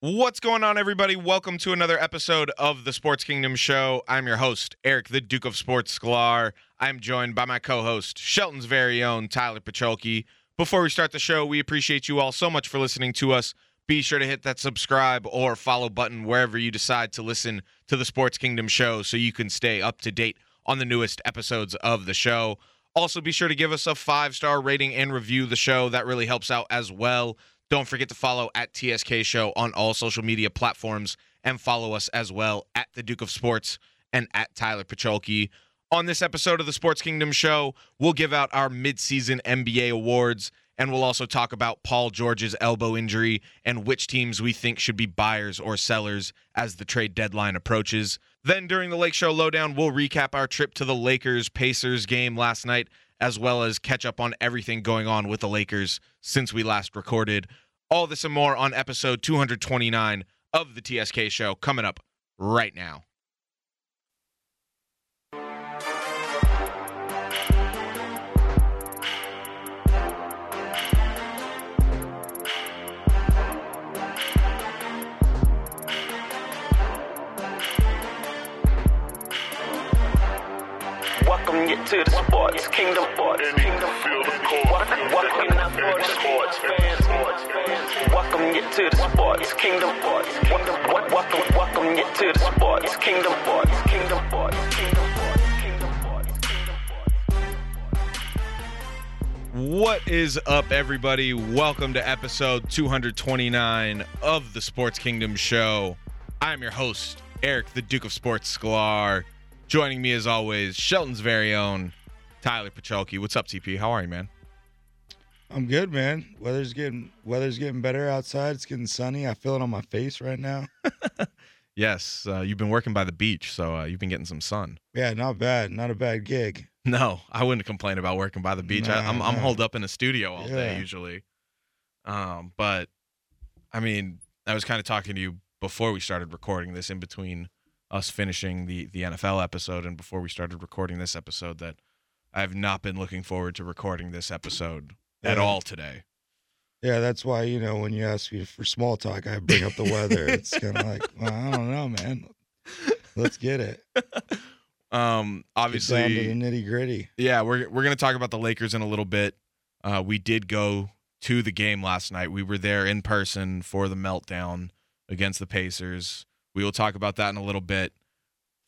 What's going on, everybody? Welcome to another episode of the Sports Kingdom Show. I'm your host, Eric, the Duke of Sports Sklar. I'm joined by my co host, Shelton's very own Tyler Pacholke. Before we start the show, we appreciate you all so much for listening to us. Be sure to hit that subscribe or follow button wherever you decide to listen to the Sports Kingdom Show so you can stay up to date on the newest episodes of the show. Also, be sure to give us a five star rating and review the show. That really helps out as well. Don't forget to follow at TSK Show on all social media platforms and follow us as well at the Duke of Sports and at Tyler Pacholke. On this episode of the Sports Kingdom Show, we'll give out our midseason NBA awards and we'll also talk about Paul George's elbow injury and which teams we think should be buyers or sellers as the trade deadline approaches. Then during the Lake Show Lowdown, we'll recap our trip to the Lakers Pacers game last night as well as catch up on everything going on with the Lakers since we last recorded. All this and more on episode 229 of the TSK show coming up right now. Welcome you to the sports kingdom. Sports kingdom. Feel the chords. Welcome now for the sports fans. Welcome you to the sports kingdom. Sports kingdom. Wel- Welcome, welcome you to the sports kingdom. Sports kingdom. Sports kingdom. Sports kingdom. Sports kingdom. What is up, everybody? Welcome to episode 229 of the Sports Kingdom Show. I'm your host, Eric, the Duke of Sports Sklar. Joining me, as always, Shelton's very own Tyler Pacholke. What's up, TP? How are you, man? I'm good, man. Weather's getting weather's getting better outside. It's getting sunny. I feel it on my face right now. Yes, uh, you've been working by the beach, so uh, you've been getting some sun. Yeah, not bad. Not a bad gig. No, I wouldn't complain about working by the beach. I, Nah, I'm I'm holed up in a studio all day usually. Um, but I mean, I was kind of talking to you before we started recording this, in between us finishing the the NFL episode and before we started recording this episode, that I have not been looking forward to recording this episode at all today. Yeah, that's why you know when you ask me for small talk, I bring up the weather. it's kind of like, well, I don't know, man. Let's get it. Um, obviously, the nitty gritty. Yeah, we're we're gonna talk about the Lakers in a little bit. Uh, we did go to the game last night. We were there in person for the meltdown against the Pacers. We will talk about that in a little bit.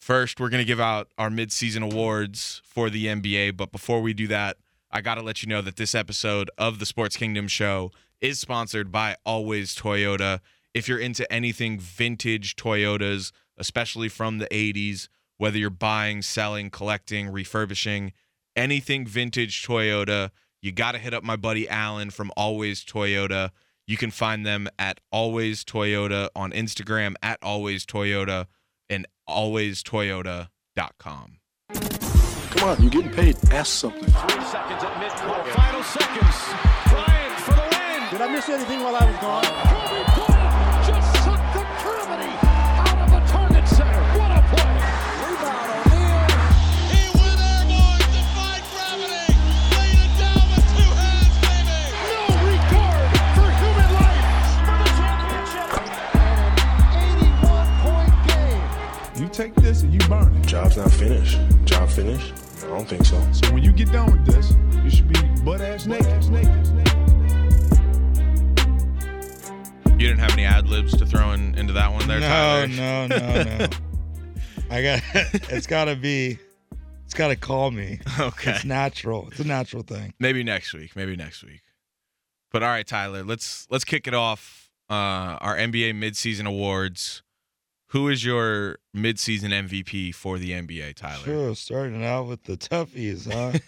First, we're gonna give out our midseason awards for the NBA. But before we do that, I gotta let you know that this episode of the Sports Kingdom Show is sponsored by Always Toyota. If you're into anything vintage Toyotas, especially from the 80s, whether you're buying, selling, collecting, refurbishing, anything vintage Toyota, you got to hit up my buddy Alan from Always Toyota. You can find them at Always Toyota on Instagram at Always Toyota and alwaystoyota.com. Come on, you're getting paid. Ask something. Three seconds at midcourt. Final seconds. Bryant for the win. Did I miss anything while I was gone? Take this and you burn it. Job's not finished. Job finished? I don't think so. So when you get done with this, you should be butt ass naked. naked. You didn't have any ad libs to throw in, into that one there, no, Tyler? no, no, no. No I got. It's got to be. It's got to call me. Okay. It's natural. It's a natural thing. Maybe next week. Maybe next week. But all right, Tyler, let's let's kick it off. Uh, our NBA midseason awards. Who is your midseason MVP for the NBA, Tyler? Sure, starting out with the toughies, huh?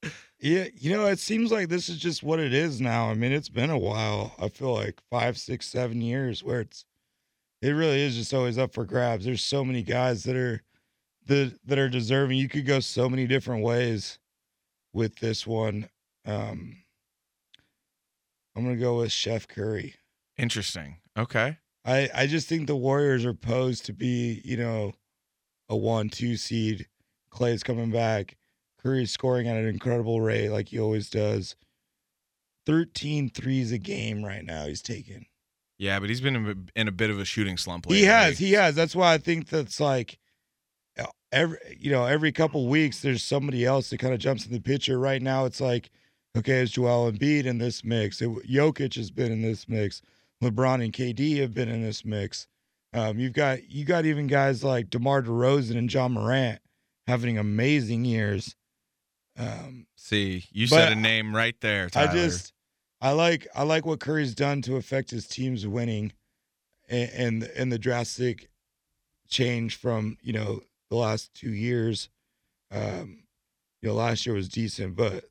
yeah, you know, it seems like this is just what it is now. I mean, it's been a while. I feel like five, six, seven years where it's it really is just always up for grabs. There's so many guys that are that that are deserving. You could go so many different ways with this one. Um I'm gonna go with Chef Curry. Interesting. Okay. I I just think the Warriors are posed to be, you know, a one two seed. Klay's coming back. Curry's scoring at an incredible rate, like he always does. 13 threes a game right now. He's taking. Yeah, but he's been in a, in a bit of a shooting slump lately. He has, he has. That's why I think that's like every you know every couple weeks there's somebody else that kind of jumps in the picture. Right now it's like, okay, it's Joel Embiid in this mix? It, Jokic has been in this mix. LeBron and KD have been in this mix. Um, you've got you got even guys like DeMar DeRozan and Ja Morant having amazing years. Um, See, you said a name right there. Tyler. I just I like I like what Curry's done to affect his team's winning and and, and the drastic change from, you know, the last 2 years. Um you know, last year was decent, but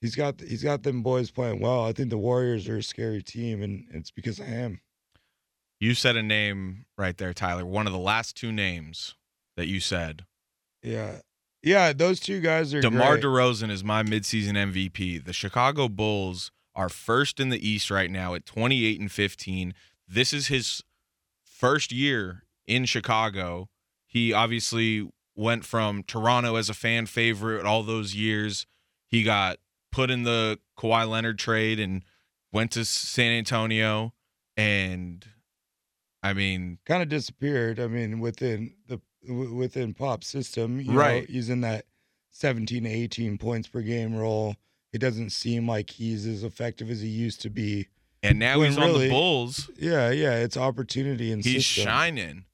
he's got he's got them boys playing well. I think the Warriors are a scary team and it's because I am. you said a name right there, Tyler. One of the last two names that you said. Yeah. Yeah, those two guys are DeMar great. DeRozan is my midseason MVP. The Chicago Bulls are first in the East right now at 28 and 15. This is his first year in Chicago. He obviously went from Toronto as a fan favorite all those years. He got put in the Kawhi Leonard trade and went to San Antonio. And I mean, kind of disappeared. I mean, within the w- within pop system, you Right. Know, he's in that 17 to 18 points per game role. It doesn't seem like he's as effective as he used to be. and now When he's on the Bulls. Yeah, yeah, it's opportunity and he's system. shining.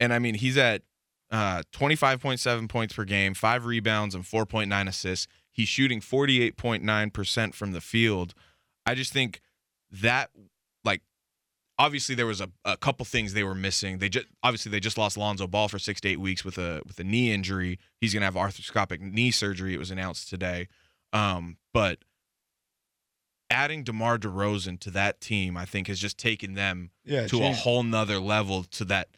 And I mean, he's at uh, 25.7 points per game, five rebounds, and 4.9 assists. He's shooting 48.9% from the field. I just think that, like, obviously there was a, a couple things they were missing. They just obviously they just lost Lonzo Ball for six to eight weeks with a with a knee injury. He's gonna have arthroscopic knee surgery. It was announced today. Um, but adding DeMar DeRozan to that team, I think, has just taken them Yeah, to a whole nother level to that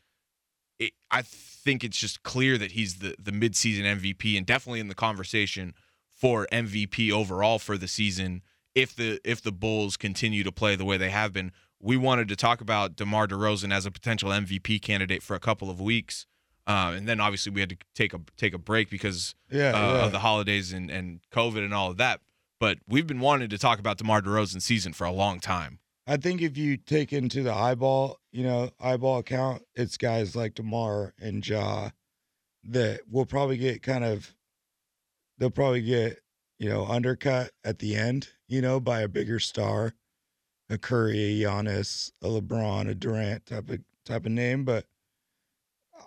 it, I think it's just clear that he's the the midseason MVP and definitely in the conversation for MVP overall for the season if the if the Bulls continue to play the way they have been. We wanted to talk about DeMar DeRozan as a potential MVP candidate for a couple of weeks. Uh, and then obviously we had to take a take a break because Yeah, uh, yeah. of the holidays and, and COVID and all of that. But we've been wanting to talk about DeMar DeRozan's season for a long time. I think if you take into the eyeball, you know, eyeball account, it's guys like Demar and Ja that will probably get kind of, they'll probably get, you know, undercut at the end, you know, by a bigger star, a Curry, a Giannis, a LeBron, a Durant type of type of name. But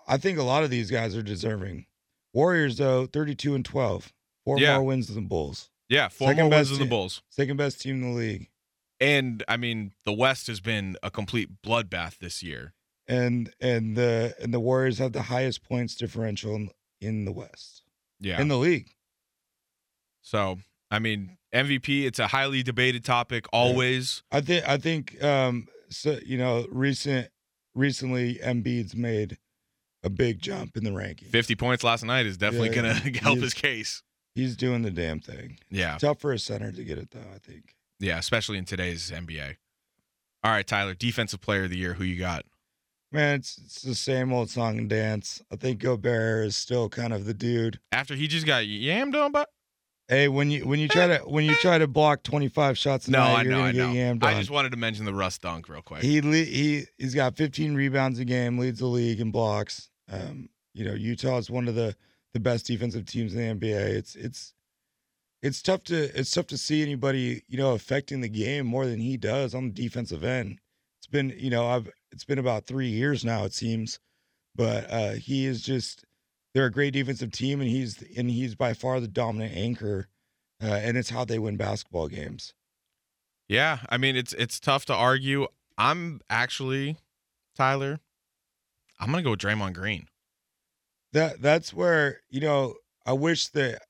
I think a lot of these guys are deserving. Warriors though, thirty-two and twelve, four Yeah. more wins than the Bulls, Yeah, four Second more wins than the. Bulls. second best team in the league. And I mean, the West has been a complete bloodbath this year. and and the and the Warriors have the highest points differential in, in the West Yeah. in the league. So, I mean, MVP, it's a highly debated topic always. I think I think um so you know recent recently Embiid's made a big jump in the ranking. 50 points last night is definitely Yeah, going to help his case. He's doing the damn thing. Yeah. Tough for a center to get it though. I think. Yeah, especially in today's NBA. All right, Tyler, defensive player of the year, who you got? Man, it's it's the same old song and dance. I think Gobert is still kind of the dude. After he just got yammed on by Hey, when you when you try to when you try to block twenty five shots No, night, I you're know, gonna I get know. yammed I just wanted to mention the Russ dunk real quick. He le- he he's got 15 rebounds a game, leads the league in blocks. Um, you know, Utah is one of the the best defensive teams in the NBA. It's it's it's tough to it's tough to see anybody you know affecting the game more than he does on the defensive end. It's been you know I've it's been about three years now it seems, but uh, he is just they're a great defensive team and he's and he's by far the dominant anchor, uh, and it's how they win basketball games. Yeah, I mean it's it's tough to argue. I'm actually Tyler. I'm gonna go with Draymond Green. that that's where you know I wish that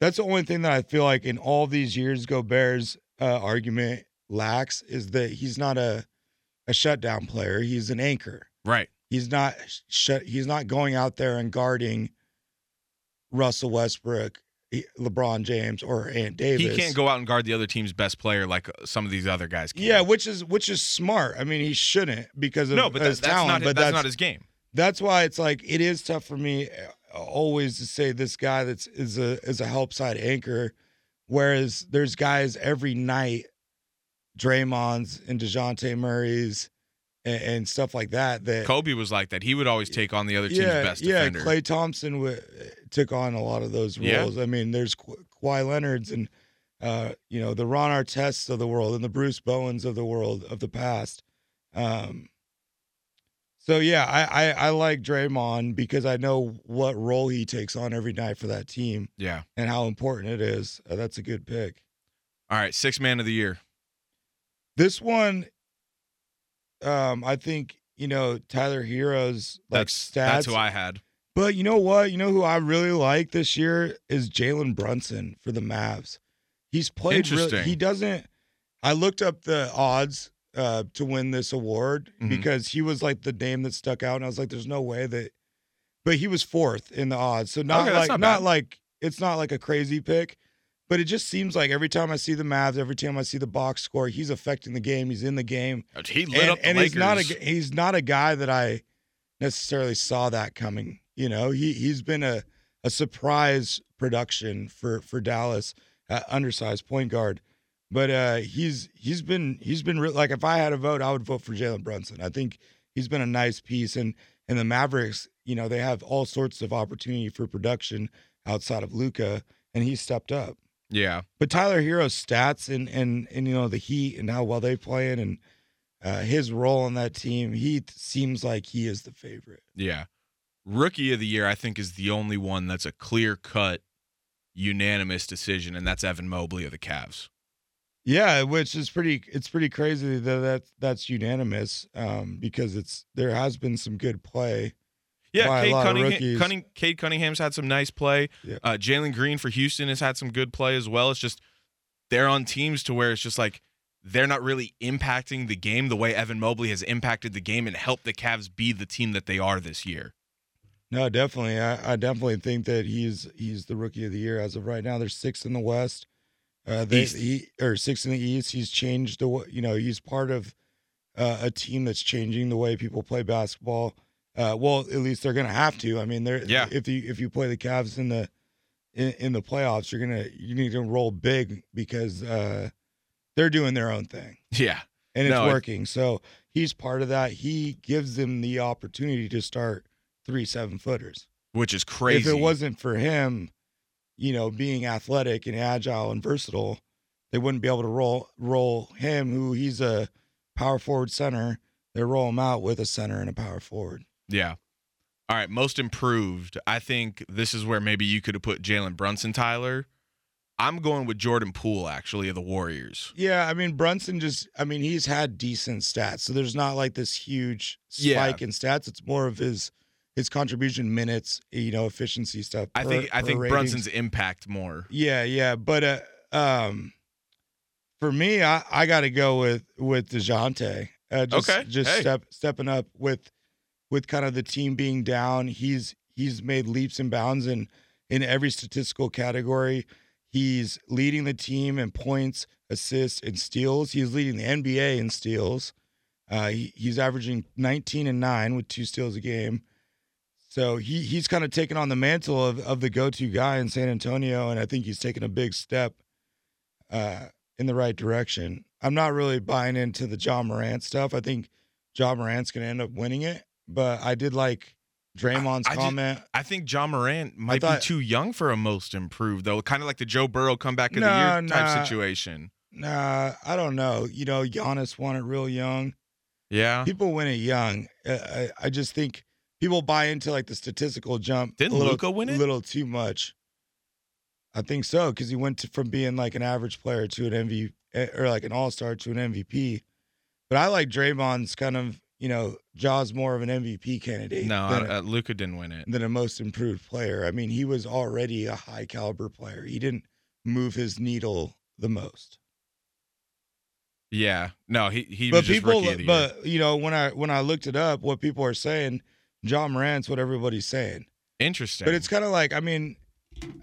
that's the only thing that I feel like in all these years Gobert's uh, argument lacks is that he's not a a shutdown player. He's an anchor. Right. He's not shut. He's not going out there and guarding Russell Westbrook, LeBron James, or Ant Davis. He can't go out and guard the other team's best player like uh, some of these other guys can. Yeah, which is which is smart. I mean, he shouldn't because of no, but that, his that's talent. not his, but that's, not his game. that's why it's like it is tough for me uh, always to say this guy that's is a is a help side anchor, whereas there's guys every night Draymond's and Dejounte Murray's and, and stuff like that. That Kobe was like that. He would always take on the other team's yeah, best yeah. defender. Klay Thompson w- took on a lot of those Yeah. roles. I mean, there's Ka- Kawhi Leonard's and uh, you know the Ron Artests of the world and the Bruce Bowens of the world of the past. Um, so yeah, I, I I like Draymond because I know what role he takes on every night for that team yeah. and how important it is. Uh, that's a good pick. All right, six man of the year. This one, um, I think you know Tyler Herro's like That's stats. that's who I had. But you know what? You know who I really like this year is Jalen Brunson for the Mavs. He's played really. He doesn't. I looked up the odds uh, to win this award Mhm. because he was like the name that stuck out, and I was like, "There's no way that." But he was fourth in the odds, so not Okay, like not not, like it's not like a crazy pick. But it just seems like every time I see the Mavs, every time I see the box score, he's affecting the game. He's in the game He lit and, up the and Lakers. he's not a he's not a guy that I necessarily saw that coming. You know, he he's been a a surprise production for for Dallas, uh, undersized point guard. But uh, he's he's been he's been re- like if I had a vote, I would vote for Jalen Brunson. I think he's been a nice piece, and and the Mavericks, you know, they have all sorts of opportunity for production outside of Luka, and he stepped up. Yeah. But Tyler Herro's stats and and and you know the Heat and how well they playing and uh, his role on that team, he seems like he is the favorite. Yeah. Rookie of the year, I think, is the only one that's a clear cut, unanimous decision, and that's Evan Mobley of the Cavs. Yeah, which is pretty. It's pretty crazy that that's that's unanimous um, because it's there has been some good play. Yeah, Cade Cunningham. Cunning, Cade Cunningham's had some nice play. Yeah. Uh, Jalen Green for Houston has had some good play as well. It's just they're on teams to where it's just like they're not really impacting the game the way Evan Mobley has impacted the game and helped the Cavs be the team that they are this year. No, definitely. I, I definitely think that he's he's the rookie of the year as of right now. There's six in the West. Uh, they, he or six in the East. He's changed the you know he's part of uh, a team that's changing the way people play basketball. Uh, well, at least they're gonna have to. I mean, they're Yeah. If you if you play the Cavs in the in, in the playoffs, you're gonna you need to roll big because uh, they're doing their own thing Yeah. and it's No, it- working. So he's part of that. He gives them the opportunity to start three seven footers. Which is crazy. If it wasn't for him, you know, being athletic and agile and versatile, they wouldn't be able to roll roll him, who he's a power forward center. They roll him out with a center and a power forward. Yeah. All right, most improved. I think this is where maybe you could have put Jalen Brunson, Tyler. I'm going with Jordan Poole, actually, of the Warriors. Yeah, I mean Brunson just I mean he's had decent stats. So there's not like this huge Yeah. spike in stats. It's more of his his contribution minutes, you know, efficiency stuff. I think I think ratings. Brunson's impact more. Yeah, yeah, but uh, um, for me, I, I got to go with with Dejounte. Uh, just, Okay, just hey. step stepping up with with kind of the team being down. He's he's made leaps and bounds in in every statistical category. He's leading the team in points, assists, and steals. He's leading the NBA in steals. Uh, he, he's averaging 19 and nine with two steals a game. So he he's kind of taken on the mantle of, of the go to guy in San Antonio, and I think he's taken a big step uh, in the right direction. I'm not really buying into the Ja Morant stuff. I think Ja Morant's going to end up winning it, but I did like Draymond's I just- comment. I think Ja Morant might thought- be too young for a most improved, though. Kind of like the Joe Burrow comeback of the year type nah. situation. Nah, I don't know. You know, Giannis won it real young. Yeah. People win it young. Uh, I, I just think people buy into like the statistical jump. Didn't little, Luka win it? A little too much. I think so because he went to, from being like an average player to an MVP or like an all star to an MVP. But I like Draymond's kind of you know Ja's more of an MVP candidate. No, than, uh, Luka didn't win it. than a most improved player. I mean, he was already a high caliber player. He didn't move his needle the most. Yeah. No, he he but was just people, rookie of the year. but you know, when I when I looked it up, what people are saying, Ja Morant's what everybody's saying. Interesting. But it's kind of like, I mean,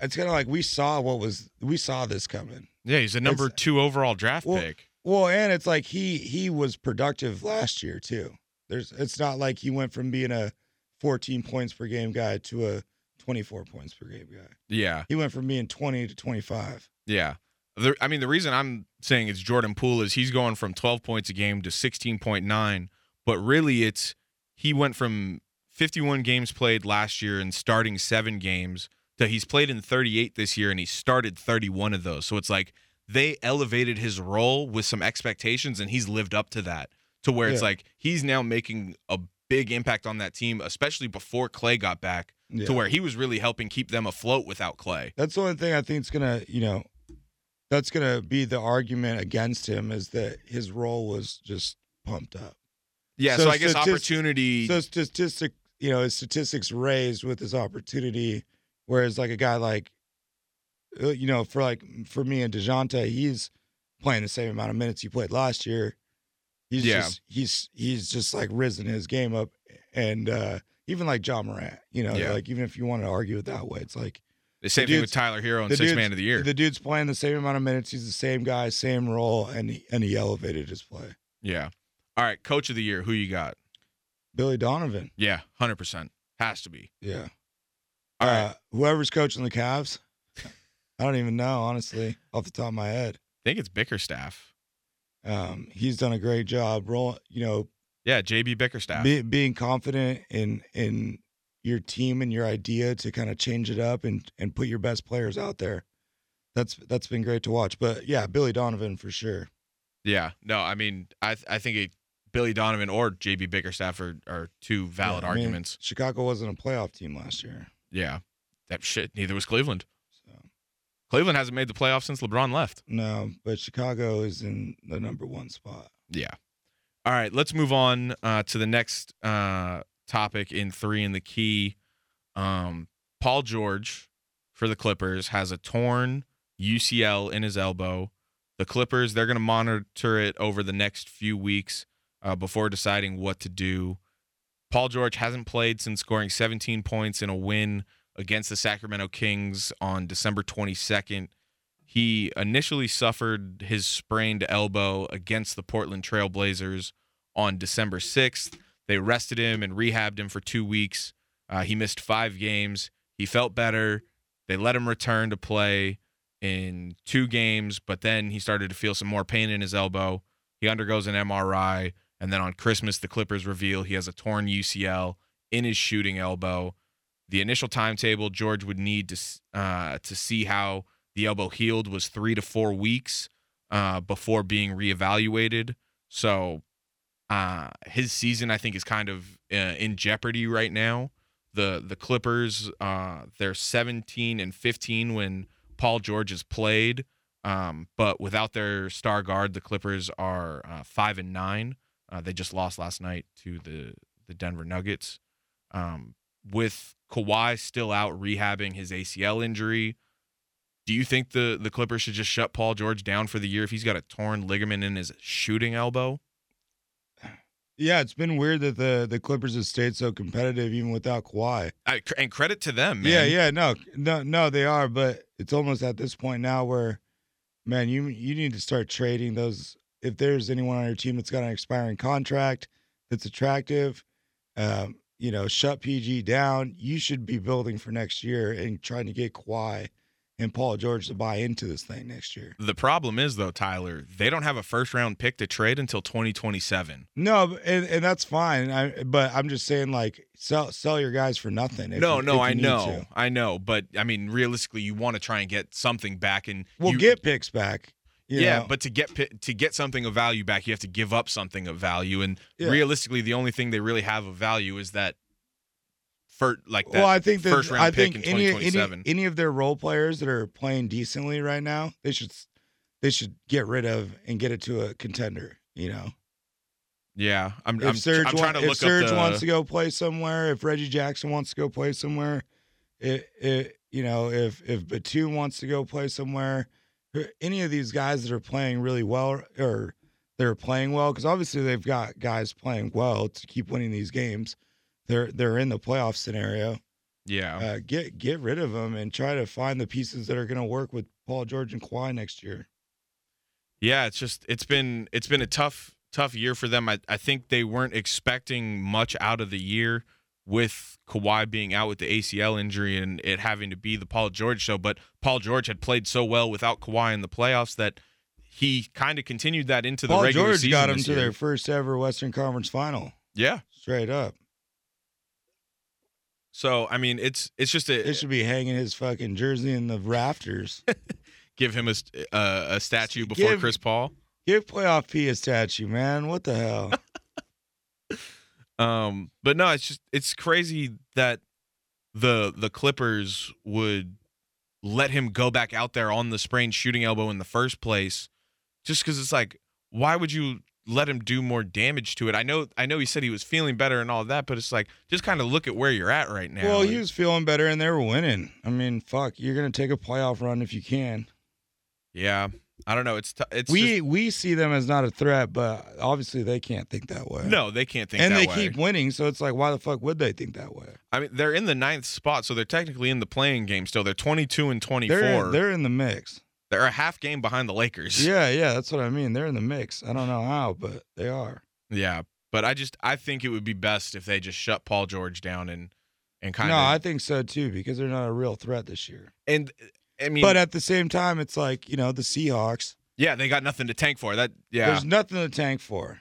it's kind of like we saw what was we saw this coming. yeah, he's a number it's- two overall draft Well, pick. Well, and it's like he he was productive last year too. There's it's not like he went from being a 14 points per game guy to a 24 points per game guy. Yeah. He went from being 20 to 25. Yeah. The, I mean, the reason I'm saying it's Jordan Poole is he's going from 12 points a game to 16.9, but really it's he went from 51 games played last year and starting seven games to he's played in 38 this year and he started 31 of those. So it's like they elevated his role with some expectations and he's lived up to that to where it's like he's now making a big impact on that team, especially before Klay got back, Yeah. to where he was really helping keep them afloat without Klay. That's the only thing I think is gonna, you know, that's gonna be the argument against him is that his role was just pumped up. Yeah, so, So I guess statis- opportunity. So statistic, you know, his statistics raised with his opportunity, whereas like a guy like, uh, you know, for like for me and Dejounte, he's playing the same amount of minutes he played last year. He's Yeah. just he's he's just like risen his game up, and uh even like Ja Morant, you know, Yeah. like even if you want to argue it that way, it's like the same the thing with Tyler Herro and the Six dude's- Man of the Year. The dude's playing the same amount of minutes. He's the same guy, same role, and he, and he elevated his play. yeah. All right, Coach of the Year. Who you got? Billy Donovan, Yeah, hundred percent has to be. yeah. All right. Uh, whoever's coaching the Cavs, I don't even know honestly off the top of my head. I think it's Bickerstaff. Um, he's done a great job. Roll, you know, Yeah, JB Bickerstaff. be, being confident in in your team and your idea to kind of change it up and and put your best players out there. That's that's been great to watch. But yeah, Billy Donovan for sure. yeah, no, I mean, I I think it, Billy Donovan or JB Bickerstaff are, are two valid Yeah, I mean, arguments. Chicago wasn't a playoff team last year, yeah, that shit. Neither was Cleveland. Cleveland hasn't made the playoffs since LeBron left. no. But Chicago is in the number one spot. Yeah. All right, let's move on uh, to the next uh, topic in three in the key. Um, Paul George for the Clippers has a torn UCL in his elbow. The Clippers, they're going to monitor it over the next few weeks uh, before deciding what to do. Paul George hasn't played since scoring 17 points in a win against the Sacramento Kings on December 22nd. He initially suffered his sprained elbow against the Portland Trailblazers on December 6th. They rested him and rehabbed him for two weeks. Uh, he missed five games. He felt better. They let him return to play in two games, but then he started to feel some more pain in his elbow. He undergoes an MRI, and then on Christmas, the Clippers reveal he has a torn UCL in his shooting elbow. The initial timetable George would need to uh, to see how the elbow healed was three to four weeks uh, before being reevaluated. So uh, his season, I think, is kind of uh, in jeopardy right now. The the Clippers, uh, they're 17 and 15 when Paul George has played, um, but without their star guard, the Clippers are uh, five and nine. They just lost last night to the the Denver Nuggets. Um, with Kawhi still out rehabbing his ACL injury, do you think the the Clippers should just shut Paul George down for the year if he's got a torn ligament in his shooting elbow? Yeah, it's been weird that the the Clippers have stayed so competitive even without Kawhi. I, and credit to them, man. Yeah, yeah, no, no, no, they are, but it's almost at this point now where, man, you you need to start trading those. If there's anyone on your team that's got an expiring contract that's attractive, um, you know, shut PG down. You should be building for next year and trying to get Kawhi and Paul George to buy into this thing next year. The problem is though, Tyler, they don't have a first round pick to trade until 2027. No, and, and that's fine. I, but I'm just saying, like, sell sell your guys for nothing. if no, you- no, I know, to. I know, but I mean, realistically, you want to try and get something back, and We'll you, get picks back. You yeah, know. but to get to get something of value back, you have to give up something of value, and Yeah. realistically, the only thing they really have of value is that. For like that well, I think that first round I pick think in any, 2027. any any of their role players that are playing decently right now, they should they should get rid of and get it to a contender. You know, yeah, I'm, if I'm, Serge, I'm trying to if look Serge up the, wants to go play somewhere, if Reggie Jackson wants to go play somewhere, it, it you know if if Batum wants to go play somewhere, any of these guys that are playing really well or they're playing well because obviously they've got guys playing well to keep winning these games. They're they're in the playoff scenario. yeah. uh, get get rid of them and try to find the pieces that are going to work with Paul George and Kawhi next year. Yeah, it's just it's been it's been a tough tough year for them. I, I think they weren't expecting much out of the year. With Kawhi being out with the ACL injury and it having to be the Paul George show. But Paul George had played so well without Kawhi in the playoffs that he kind of continued that into the Paul regular George season. got him to year. their first ever Western Conference final, yeah. straight up. So I mean, it's it's just a It should be hanging his fucking jersey in the rafters. give him a uh, a statue before Give- Chris Paul. Give playoff P a statue, man. What the hell? Um, but no, it's just it's crazy that the the Clippers would let him go back out there on the sprained shooting elbow in the first place, just because it's like, why would you let him do more damage to it? I know, I know, he said he was feeling better and all that, but it's like just kind of look at where you're at right now. well, And- he was feeling better and they were winning. I mean, fuck, you're gonna take a playoff run if you can. yeah, I don't know. It's t- it's we just- we see them as not a threat, but obviously they can't think that way. no, they can't think that way. and they way. keep winning, so it's like, why the fuck would they think that way? I mean, they're in the ninth spot, so they're technically in the play-in game still. They're 22 and 24. They're they're in the mix. they're a half game behind the Lakers. Yeah, yeah, that's what I mean. They're in the mix. I don't know how, but they are. Yeah, but I just I think it would be best if they just shut Paul George down and and kind of no, of I think so too because they're not a real threat this year. and I mean, but at the same time, it's like you know the Seahawks. yeah, they got nothing to tank for. That yeah, There's nothing to tank for.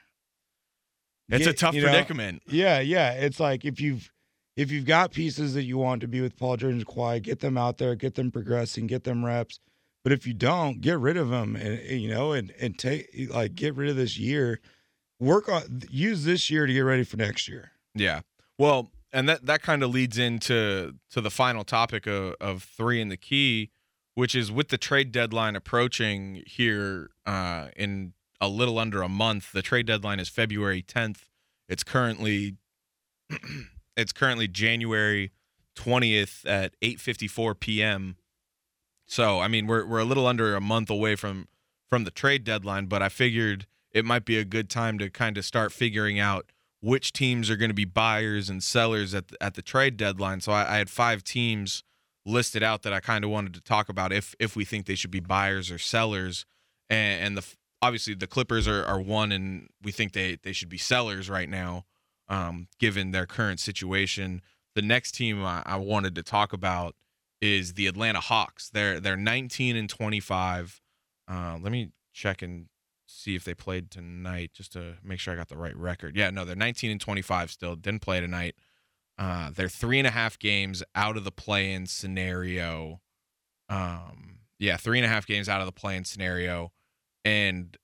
it's a tough you know, predicament. Yeah, yeah. It's like if you've if you've got pieces that you want to be with Paul George and Kawhi, get them out there, get them progressing, get them reps. But if you don't, get rid of them, and and, you know, and and take like get rid of this year. Work on use this year to get ready for next year. Yeah. Well, and that that kind of leads into to the final topic of, of three in the key, which is with the trade deadline approaching here uh, in a little under a month. The trade deadline is February 10th. It's currently it's currently January 20th at 8:54 p.m. So, I mean, we're we're a little under a month away from from the trade deadline, but I figured it might be a good time to kind of start figuring out which teams are going to be buyers and sellers at the, at the trade deadline. So I, I had five teams listed out that I kind of wanted to talk about if if we think they should be buyers or sellers, and, and the obviously the Clippers are, are one, and we think they they should be sellers right now, um, given their current situation. The next team I, I wanted to talk about is the Atlanta Hawks. They're they're 19 and 25. Uh, let me check and see if they played tonight just to make sure I got the right record. Yeah, no, they're 19 and 25 still. Didn't play tonight. Uh, they're three and a half games out of the play-in scenario. Um, yeah, three and a half games out of the play-in scenario, and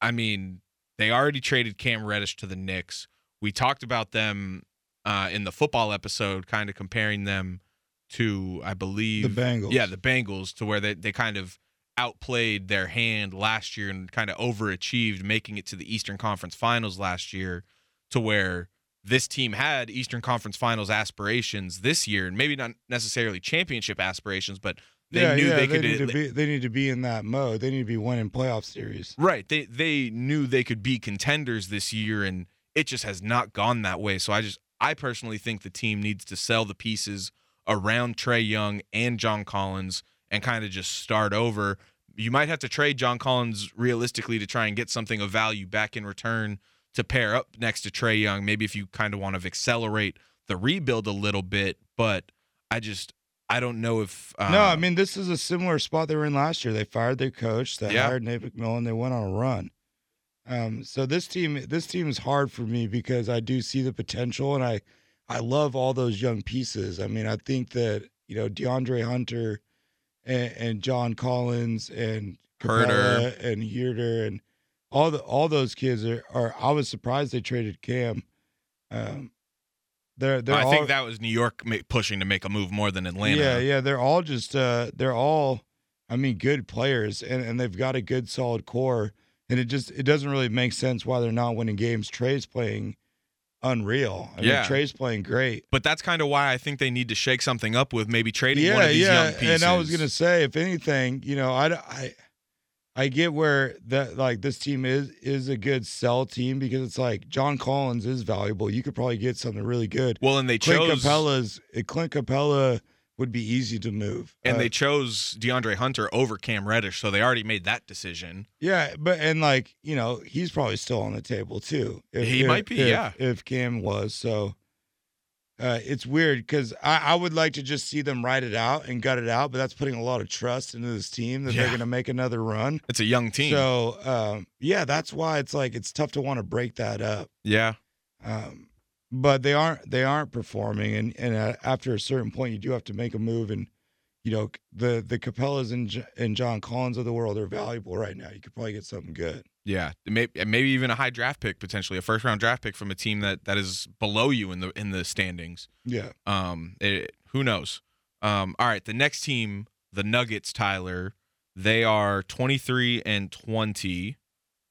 I mean they already traded Cam Reddish to the Knicks. We talked about them uh, in the football episode, kind of comparing them to, I believe, The Bengals. Yeah, the Bengals, to where they, they kind of outplayed their hand last year and kind of overachieved, making it to the Eastern Conference Finals last year, to where this team had Eastern Conference Finals aspirations this year, and maybe not necessarily championship aspirations, but they yeah, knew yeah, they they could. need to be they need to be in that mode. They need to be winning playoff series. Right. They they knew they could be contenders this year and it just has not gone that way. So I just I personally think the team needs to sell the pieces around Trae Young and John Collins and kind of just start over. You might have to trade John Collins realistically to try and get something of value back in return to pair up next to Trae Young. Maybe if you kind of want to accelerate the rebuild a little bit, but I just I don't know if uh, no, I mean this is a similar spot they were in last year. They fired their coach. They Yeah. hired Nate McMillan. They went on a run. Um, so this team, this team is hard for me because I do see the potential, and I, I love all those young pieces. I mean, I think that you know DeAndre Hunter, and, and John Collins and Huerter. Capela and Huerter and all the all those kids are, are. I was surprised they traded Cam. Um, they're they're I all, think that was New York pushing to make a move more than Atlanta. yeah, yeah, they're all just uh they're all I mean good players and and they've got a good solid core and it just it doesn't really make sense why they're not winning games. Trae's playing unreal. I Yeah. mean Trae's playing great. But that's kind of why I think they need to shake something up with maybe trading Yeah, one of these yeah, young pieces. and I was gonna say if anything, you know, I I I get where that like this team is is a good sell team because it's like John Collins is valuable. You could probably get something really good. well, and they Clint chose Capela's Clint Capela would be easy to move. and Uh, they chose DeAndre Hunter over Cam Reddish, so they already made that decision. Yeah, but and like you know, he's probably still on the table too. He might be, if- yeah. If Cam was so, uh, it's weird because I, I would like to just see them ride it out and gut it out, but that's putting a lot of trust into this team that they're going to make another run. It's a young team. So um, yeah, that's why it's like it's tough to want to break that up. yeah. Um, but they aren't they aren't performing, and and uh, after a certain point, you do have to make a move. And you know the the Capelas and J- and John Collins of the world are valuable right now. You could probably get something good. Yeah, maybe maybe even a high draft pick potentially, a first round draft pick from a team that that is below you in the in the standings. Yeah. Um, it, who knows? Um, all right, the next team, the Nuggets, Tyler, they are 23 and 20.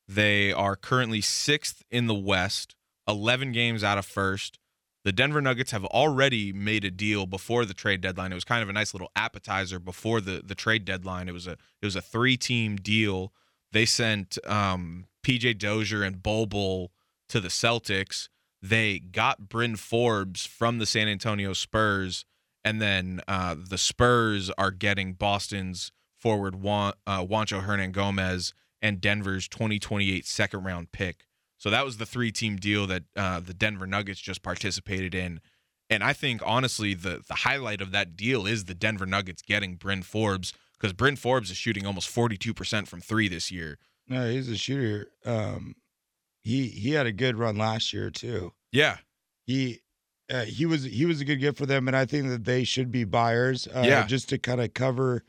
They are currently sixth in the West, 11 games out of first. The Denver Nuggets have already made a deal before the trade deadline. It was kind of a nice little appetizer before the the trade deadline. It was a it was a three team deal. They sent um, PJ Dozier and Bol to the Celtics. They got Bryn Forbes from the San Antonio Spurs, and then uh, the Spurs are getting Boston's forward Juan, uh, Juancho Hernangomez and Denver's 2028 second round pick. So that was the three team deal that uh, the Denver Nuggets just participated in. And I think honestly, the the highlight of that deal is the Denver Nuggets getting Bryn Forbes because Bryn Forbes is shooting almost 42% from three this year. No, he's a shooter. Um, he he had a good run last year too. Yeah. He uh, he was he was a good gift for them, and I think that they should be buyers. Uh, Yeah. just to kind of cover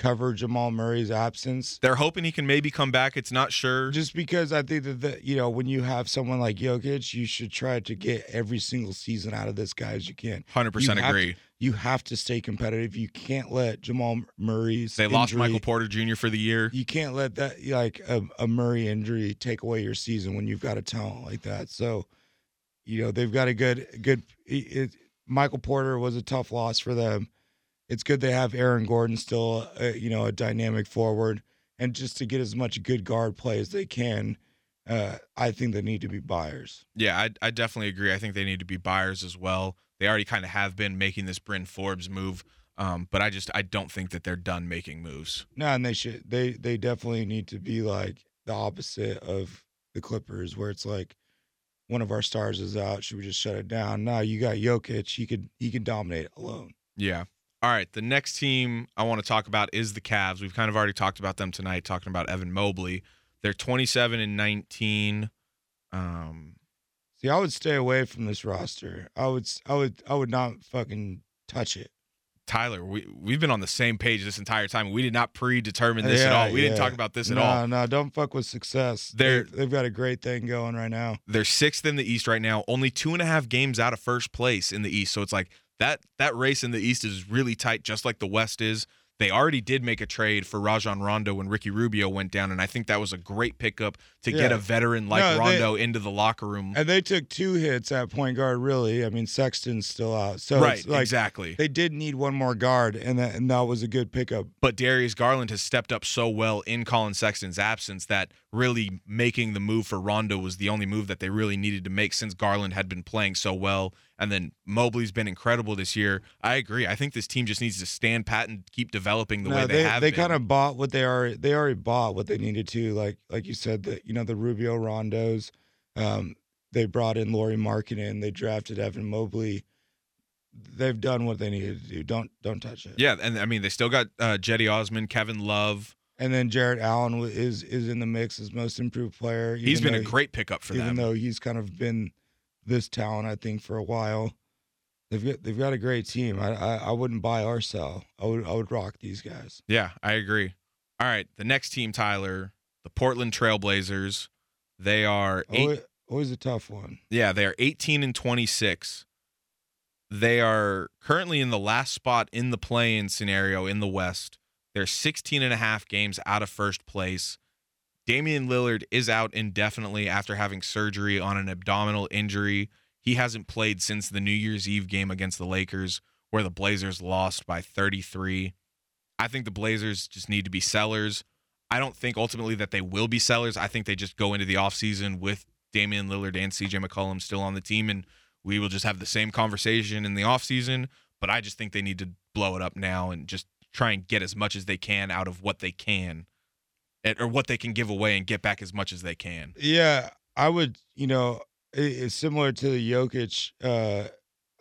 cover Jamal Murray's absence. They're hoping he can maybe come back. It's not sure. Just because I think that the, you know when you have someone like Jokic, you should try to get every single season out of this guy as you can. 100% You have agree. You have to stay competitive. You can't let Jamal Murray's They lost Michael Porter Jr. for the year. you can't let that like a, a Murray injury take away your season when you've got a talent like that. So, you know they've got a good good. It, Michael Porter was a tough loss for them. It's good they have Aaron Gordon still, uh, you know, a dynamic forward, and just to get as much good guard play as they can. Uh, I think they need to be buyers. Yeah, I, I definitely agree. I think they need to be buyers as well. They already kind of have been making this Bryn Forbes move, um, but I just I don't think that they're done making moves. No, and they should. They they definitely need to be like the opposite of the Clippers, where it's like one of our stars is out. Should we just shut it down? No, you got Jokic. He could he can dominate alone. Yeah. All right. The next team I want to talk about is the Cavs. We've kind of already talked about them tonight, talking about Evan Mobley. They're 27 and 19. Um, See, I would stay away from this roster. I would I would I would not fucking touch it. Tyler, we we've been on the same page this entire time. We did not predetermine this at all. We didn't talk about this at no, all. No, don't fuck with success. They're- They, they've got a great thing going right now. They're sixth in the East right now, only two and a half games out of first place in the East. So it's like that that race in the East is really tight, just like the West is. They already did make a trade for Rajon Rondo when Ricky Rubio went down, and I think that was a great pickup to get a veteran like No, they- Rondo into the locker room. And they took two hits at point guard. Really, I mean Sexton's still out, so right, like exactly. they did need one more guard, and that and that was a good pickup. but Darius Garland has stepped up so well in Collin Sexton's absence that really making the move for Rondo was the only move that they really needed to make since Garland had been playing so well. And then Mobley's been incredible this year. I agree. I think this team just needs to stand pat and keep developing the No, way they, have. they kind of bought what they are. they already bought what they needed to. Like like you said, that you know the Rubio Rondos. Um, they brought in Lauri Markkanen. They drafted Evan Mobley. They've done what they needed to do. Don't don't touch it. yeah, and I mean they still got uh, Cedi Osman, Kevin Love. And then Jarrett Allen is is in the mix as most improved player. He's been a great pickup for even them. though he's kind of been this talent, I think, for a while. They've got they've got a great team. I I, I wouldn't buy or sell. I would I would rock these guys. Yeah, I agree. All right, the next team, Tyler, the Portland Trailblazers. They are eight. Always, always a tough one. Yeah, they are 18 and 26. They are currently in the last spot in the play-in scenario in the West. They're 16 and a half games out of first place. Damian Lillard is out indefinitely after having surgery on an abdominal injury. He hasn't played since the New Year's Eve game against the Lakers where the Blazers lost by 33. I think the Blazers just need to be sellers. I don't think ultimately that they will be sellers. I think they just go into the offseason with Damian Lillard and CJ McCollum still on the team, and we will just have the same conversation in the offseason. But I just think they need to blow it up now and just try and get as much as they can out of what they can, and- or what they can give away and get back as much as they can. Yeah, I would. You know, it, it's similar to the Jokic. Uh,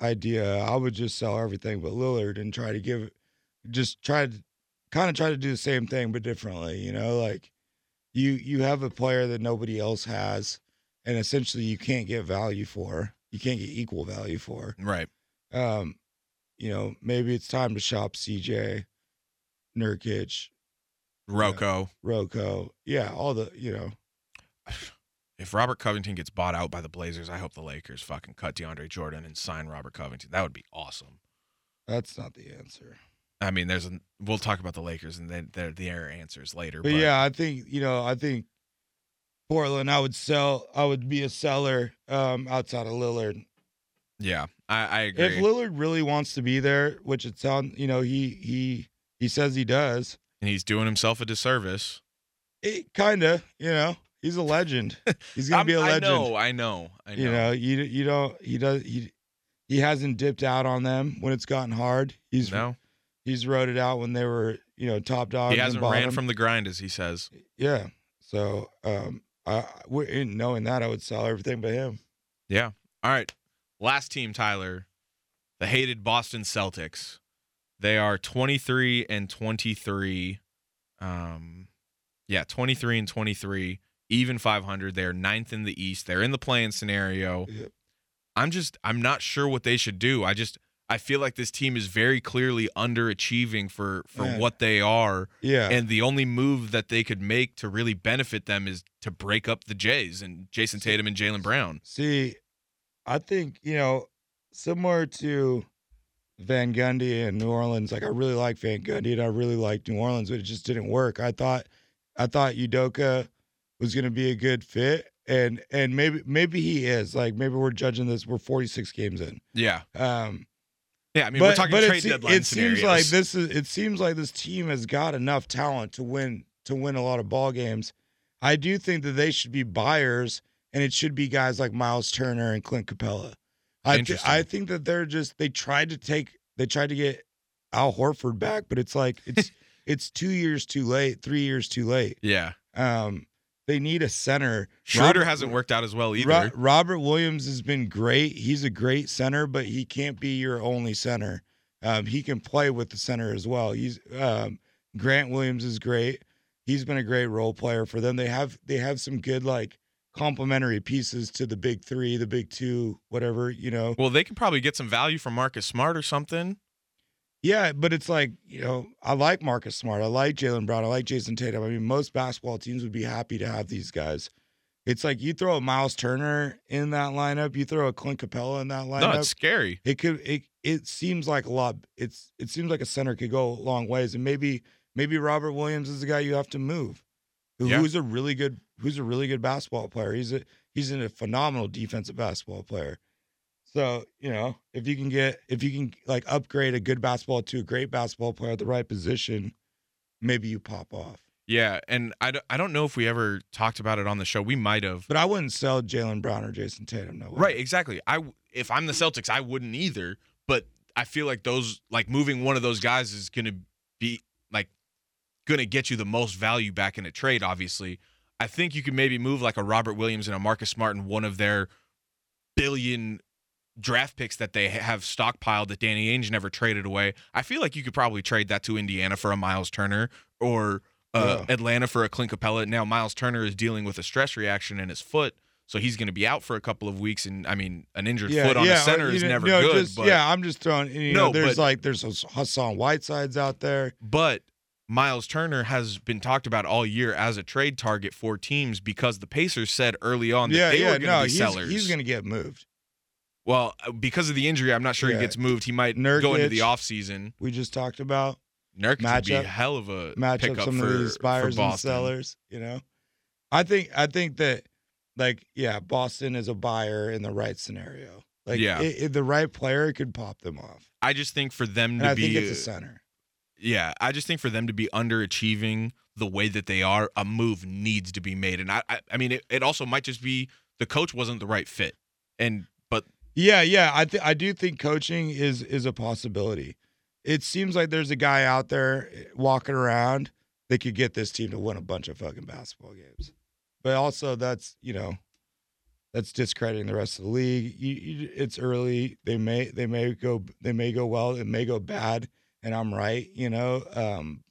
idea, I would just sell everything but Lillard and try to give, just try to kind of try to do the same thing but differently. You know, like you you have a player that nobody else has, and essentially you can't get value for. You can't get equal value for. Right. Um, you know, maybe it's time to shop CJ, Nurkic, Rocco. Rocco. Yeah, all the you know. If Robert Covington gets bought out by the Blazers, I hope the Lakers fucking cut DeAndre Jordan and sign Robert Covington. That would be awesome. That's not the answer. I mean, there's a, we'll talk about the Lakers and then they're the air answers later. But, yeah, I think you know, I think Portland. I would sell. I would be a seller um, outside of Lillard. yeah, I, I agree. If Lillard really wants to be there, which it sounds, you know, he he he says he does. And he's doing himself a disservice. It kind of, you know, he's a legend. He's gonna be a legend. I know, I know, I know. You know, you you don't he does he he hasn't dipped out on them when it's gotten hard. He's no, he's rode it out when they were you know top dogs. he hasn't ran from the grind, as he says. yeah. So um, I in knowing that I would sell everything but him. Yeah. All right. Last team, Tyler, the hated Boston Celtics. They are 23 and 23. Um, yeah, 23 and 23, even 500. They're ninth in the East. They're in the play-in scenario. Yep. I'm just, I'm not sure what they should do. I just, I feel like this team is very clearly underachieving for for what they are, Yeah. and the only move that they could make to really benefit them is to break up the Jays and Jayson Tatum and Jaylen Brown. See, I think, you know, similar to Van Gundy and New Orleans, like I really like Van Gundy and I really like New Orleans, but it just didn't work. I thought I thought Udoka was gonna be a good fit and and maybe maybe he is. Like maybe we're judging this, we're 46 games in. Yeah. Um Yeah, I mean, but we're talking but trade it, deadline it seems like this is it seems like this team has got enough talent to win to win a lot of ball games. I do think that they should be buyers, and it should be guys like Miles Turner and Clint Capela. I th- I think that they're just they tried to take they tried to get Al Horford back, but it's like it's it's two years too late, three years too late. Yeah, Um, they need a center. Schroeder Robert- hasn't worked out as well either. Ro- Robert Williams has been great. He's a great center, but he can't be your only center. Um, he can play with the center as well. He's um, Grant Williams is great. He's been a great role player for them. They have they have some good like complementary pieces to the big three, the big two, whatever you know. well, they could probably get some value from Marcus Smart or something. Yeah, but it's like you know, I like Marcus Smart. I like Jaylen Brown. I like Jayson Tatum. I mean, most basketball teams would be happy to have these guys. It's like you throw a Miles Turner in that lineup, you throw a Clint Capela in that lineup. No, it's scary. it could it it seems like a lot it's it seems like a center could go a long ways and maybe maybe Robert Williams is the guy you have to move who- Yeah. who's a really good who's a really good basketball player he's a he's a phenomenal defensive basketball player so you know if you can get if you can like upgrade a good basketball to a great basketball player at the right position maybe you pop off Yeah, and I, d- I don't know if we ever talked about it on the show. We might have. but I wouldn't sell Jaylen Brown or Jayson Tatum no way. Right, exactly. I if I'm the Celtics, I wouldn't either. But I feel like those like moving one of those guys is going to be like going to get you the most value back in a trade. Obviously, I think you could maybe move like a Robert Williams and a Marcus Smart and one of their billion draft picks that they have stockpiled that Danny Ainge never traded away. I feel like you could probably trade that to Indiana for a Miles Turner or uh, Yeah. Atlanta for a Clint Capela. Now Miles Turner is dealing with a stress reaction in his foot. So he's going to be out for a couple of weeks, and I mean, an injured foot on a or, center is know, never no, good. just- but, yeah, I'm just throwing. You No, know, there's but- like there's those Hassan Whitesides out there. but Miles Turner has been talked about all year as a trade target for teams because the Pacers said early on that yeah, they yeah, were going to no, be he's, sellers. he's going to get moved. well, because of the injury, I'm not sure Yeah. he gets moved. He might go into the Nurkic. offseason. We just talked about Nurkic could be a hell of a match up pickup some for, of these buyers and sellers. You know, I think I think that like yeah, Boston is a buyer in the right scenario. Like Yeah. i- if the right player could pop them off, I just think for them and to I be think it's a center. Yeah, I just think for them to be underachieving the way that they are, a move needs to be made. And I, I, I mean, it, it also might just be the coach wasn't the right fit. And but Yeah, yeah, I th- I do think coaching is is a possibility. It seems like there's a guy out there eh, walking around that could get this team to win a bunch of fucking basketball games. But also that's, you know, that's discrediting the rest of the league. You, you, it's early. They may they may go they may go well. It may go bad, and I'm right. You know, um,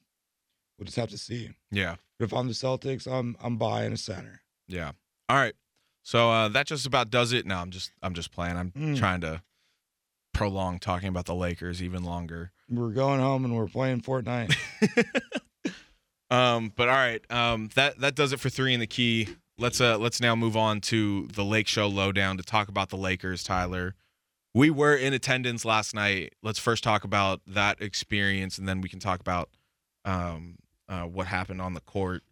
we'll just have to see. Yeah. But if I'm the Celtics, I'm I'm buying a center. Yeah. All right. So uh, that just about does it. No, I'm just I'm just playing. I'm Mm. trying to prolong talking about the Lakers even longer. We're going home and we're playing Fortnite. Um, but all right, um, that that does it for three in the key. Let's uh let's now move on to the Lake Show lowdown to talk about the Lakers. Tyler, we were in attendance last night. Let's first talk about that experience, and then we can talk about um uh, what happened on the court.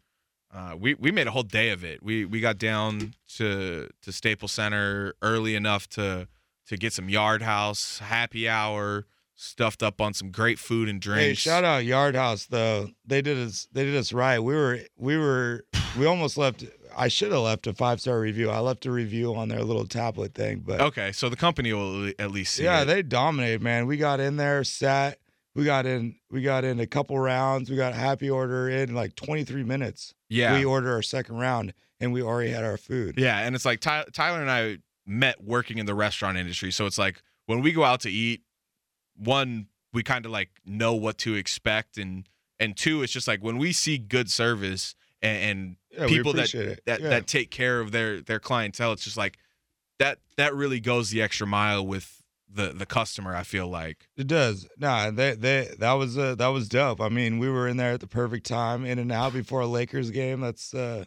Uh, we we made a whole day of it. We we got down to to Staples Center early enough to to get some Yard House happy hour, stuffed up on some great food and drinks. Hey, shout out Yard House though. They did us they did us right. We were we were we almost left I should have left a five star review. I left a review on their little tablet thing, but Okay, so the company will at least see yeah, it. they dominated, man. We got in there, sat, we got in we got in a couple rounds. We got a happy order in like 23 minutes. yeah, We ordered our second round and we already had our food. yeah, and it's like Ty- Tyler and I met working in the restaurant industry, so it's like when we go out to eat, one we kind of like know what to expect, and and two, it's just like when we see good service and, and Yeah, people that it. that Yeah. that take care of their their clientele, it's just like that that really goes the extra mile with the the customer. I feel like It does. Nah, they they that was uh, that was dope. I mean, we were in there at the perfect time, in and out before a Lakers game. That's uh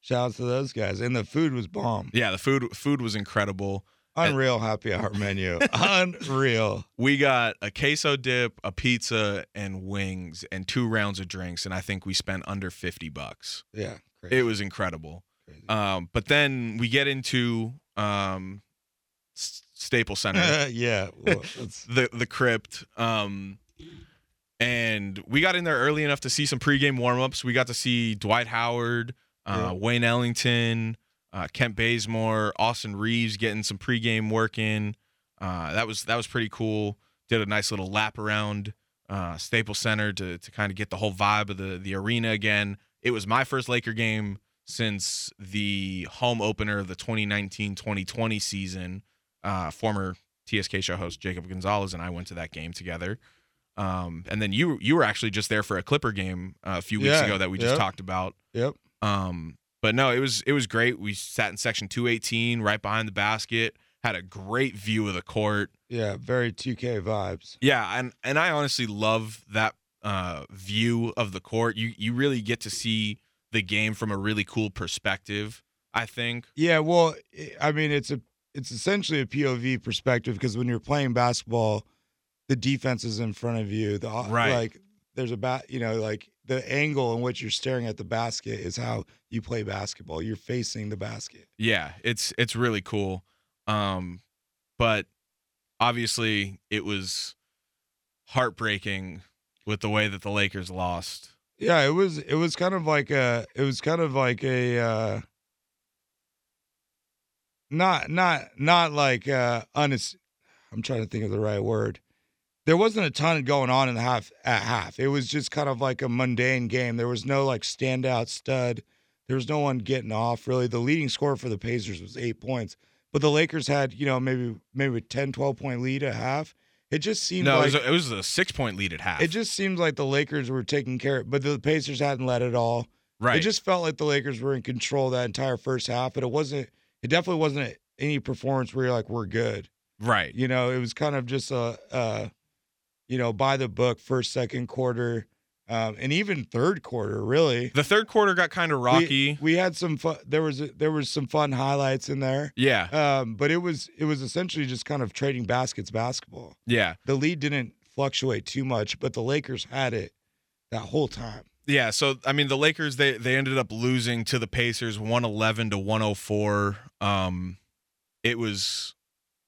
shout out to those guys. And the food was bomb. yeah, the food food was incredible. Unreal happy hour menu. Unreal. We got a queso dip, a pizza, and wings, and two rounds of drinks, and I think we spent under fifty bucks. Yeah. Crazy. It was incredible. Um, but then we get into um, S- Staples Center, yeah. Well, the the crypt, um, and we got in there early enough to see some pregame warmups. We got to see Dwight Howard, uh, Yeah. Wayne Ellington, uh, Kent Bazemore, Austin Reaves getting some pregame work in. Uh, that was that was pretty cool. Did a nice little lap around uh, Staples Center to to kind of get the whole vibe of the the arena again. It was my first Laker game since the home opener of the 2019-2020 season. Uh, former TSK show host Jacob Gonzalez and I went to that game together. Um, and then you you were actually just there for a Clipper game uh, a few weeks Yeah, ago that we just yep. talked about. yep. Um, but no, it was it was great. We sat in section 218 right behind the basket. Had a great view of the court. Yeah. Very 2K vibes. Yeah, and and I honestly love that uh, view of the court. You you really get to see the game from a really cool perspective. I think. Yeah, well, I- I mean, it's a it's essentially a POV perspective because when you're playing basketball, the defense is in front of you. The Right. like there's a bat, you know, like the angle in which you're staring at the basket is how you play basketball. You're facing the basket. Yeah, it's it's really cool. Um, but obviously it was heartbreaking with the way that the Lakers lost. Yeah, it was it was kind of like a it was kind of like a uh not not not like uh unass- I'm trying to think of the right word. There wasn't a ton going on in the half at half. It was just kind of like a mundane game. There was no like standout stud. There was no one getting off really. The leading score for the Pacers was 8 points. But the Lakers had, you know, maybe maybe a 10 12 point lead at half. It just seemed No, like it, was a, it was a six point lead at half. it just seems like the Lakers were taking care, of, but the Pacers hadn't let it all. right. It just felt like the Lakers were in control that entire first half, but it wasn't. It definitely wasn't any performance where you're like, we're good. right. You know, it was kind of just a, uh, you know, by the book first, second quarter, um, and even third quarter. Really, The third quarter got kind of rocky. We, we had some fun. There was there was some fun highlights in there, yeah, um, but it was it was essentially just kind of trading baskets basketball. yeah, The lead didn't fluctuate too much, but the Lakers had it that whole time. yeah. So I mean, the Lakers they they ended up losing to the Pacers, one eleven to one hundred four. Um, it was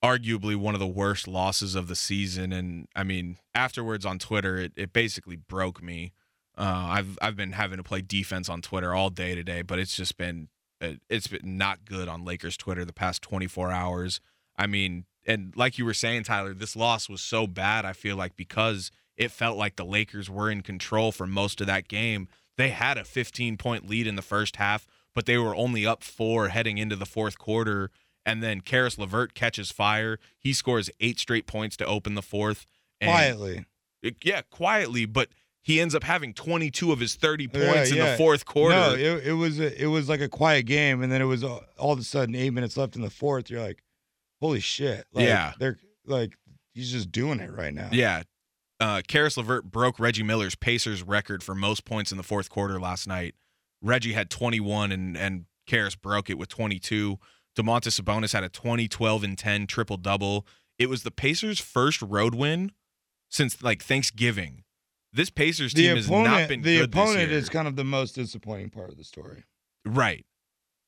arguably one of the worst losses of the season, and I mean, afterwards on Twitter, it it basically broke me. Uh, I've I've been having to play defense on Twitter all day today, but it's just been it- it's been not good on Lakers Twitter the past 24 hours. I mean, and like you were saying, Tyler, this loss was so bad. I feel like because it felt like the Lakers were in control for most of that game. They had a 15 point lead in the first half, but they were only up four heading into the fourth quarter. And then Caris LeVert catches fire. He scores eight straight points to open the fourth. And Quietly. it- yeah, quietly, but he ends up having 22 of his 30 Yeah, points in the fourth quarter. No, it, it was a, it was like a quiet game, and then it was all, all of a sudden eight minutes left in the fourth. You're like, holy shit! Like, Yeah. they're like he's just doing it right now. Yeah. Uh, Caris LeVert broke Reggie Miller's Pacers record for most points in the fourth quarter last night. Reggie had 21 and and Caris broke it with 22. Domantas Sabonis had a 20, 12, and 10 triple double. It was the Pacers' first road win since like Thanksgiving. This Pacers the team has not opponent, been the opponent is kind of the most disappointing part of the story. Right.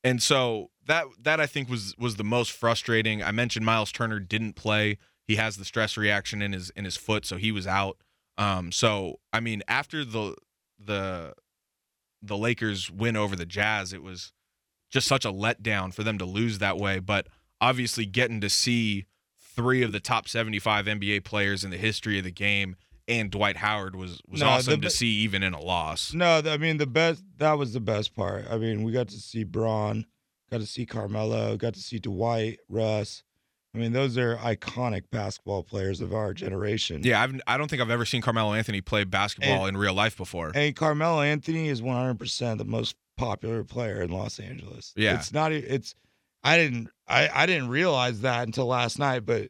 And so that that I think was was the most frustrating. I mentioned Miles Turner didn't play. He has the stress reaction in his in his foot, so he was out. Um so I mean after the the the Lakers win over the Jazz, it was just such a letdown for them to lose that way, but obviously getting to see three of the top 75 NBA players in the history of the game and Dwight Howard was was No, awesome be- to see even in a loss. No, I mean the best. That was the best part. I mean, we got to see Bron, got to see Carmelo, got to see Dwight, Russ. I mean, those are iconic basketball players of our generation. Yeah, I've, I don't think I've ever seen Carmelo Anthony play basketball in real life before. And Carmelo Anthony is 100% the most popular player in Los Angeles. Yeah. It's not it's I didn't I I didn't realize that until last night, but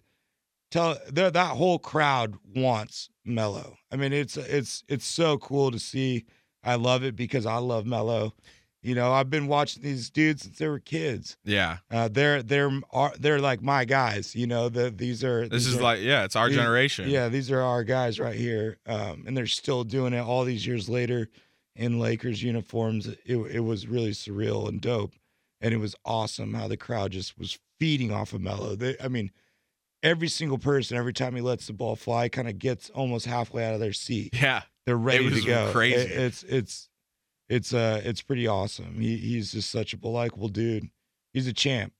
tell that whole crowd wants Melo. I mean, it's it's it's so cool to see. I love it because I love Melo. You know, I've been watching these dudes since they were kids. yeah, Uh, they're they're are they're like my guys. You know, the these are this these is are- like yeah, it's our these- generation. yeah, these are our guys right here, um, and they're still doing it all these years later in Lakers uniforms. It it was really surreal and dope, and it was awesome how the crowd just was feeding off of Melo. They, I mean, every single person every time he lets the ball fly, kind of gets almost halfway out of their seat. yeah, They're ready to go. crazy. It- it's it's it's uh it's pretty awesome. He he's just such a likable dude. He's a champ.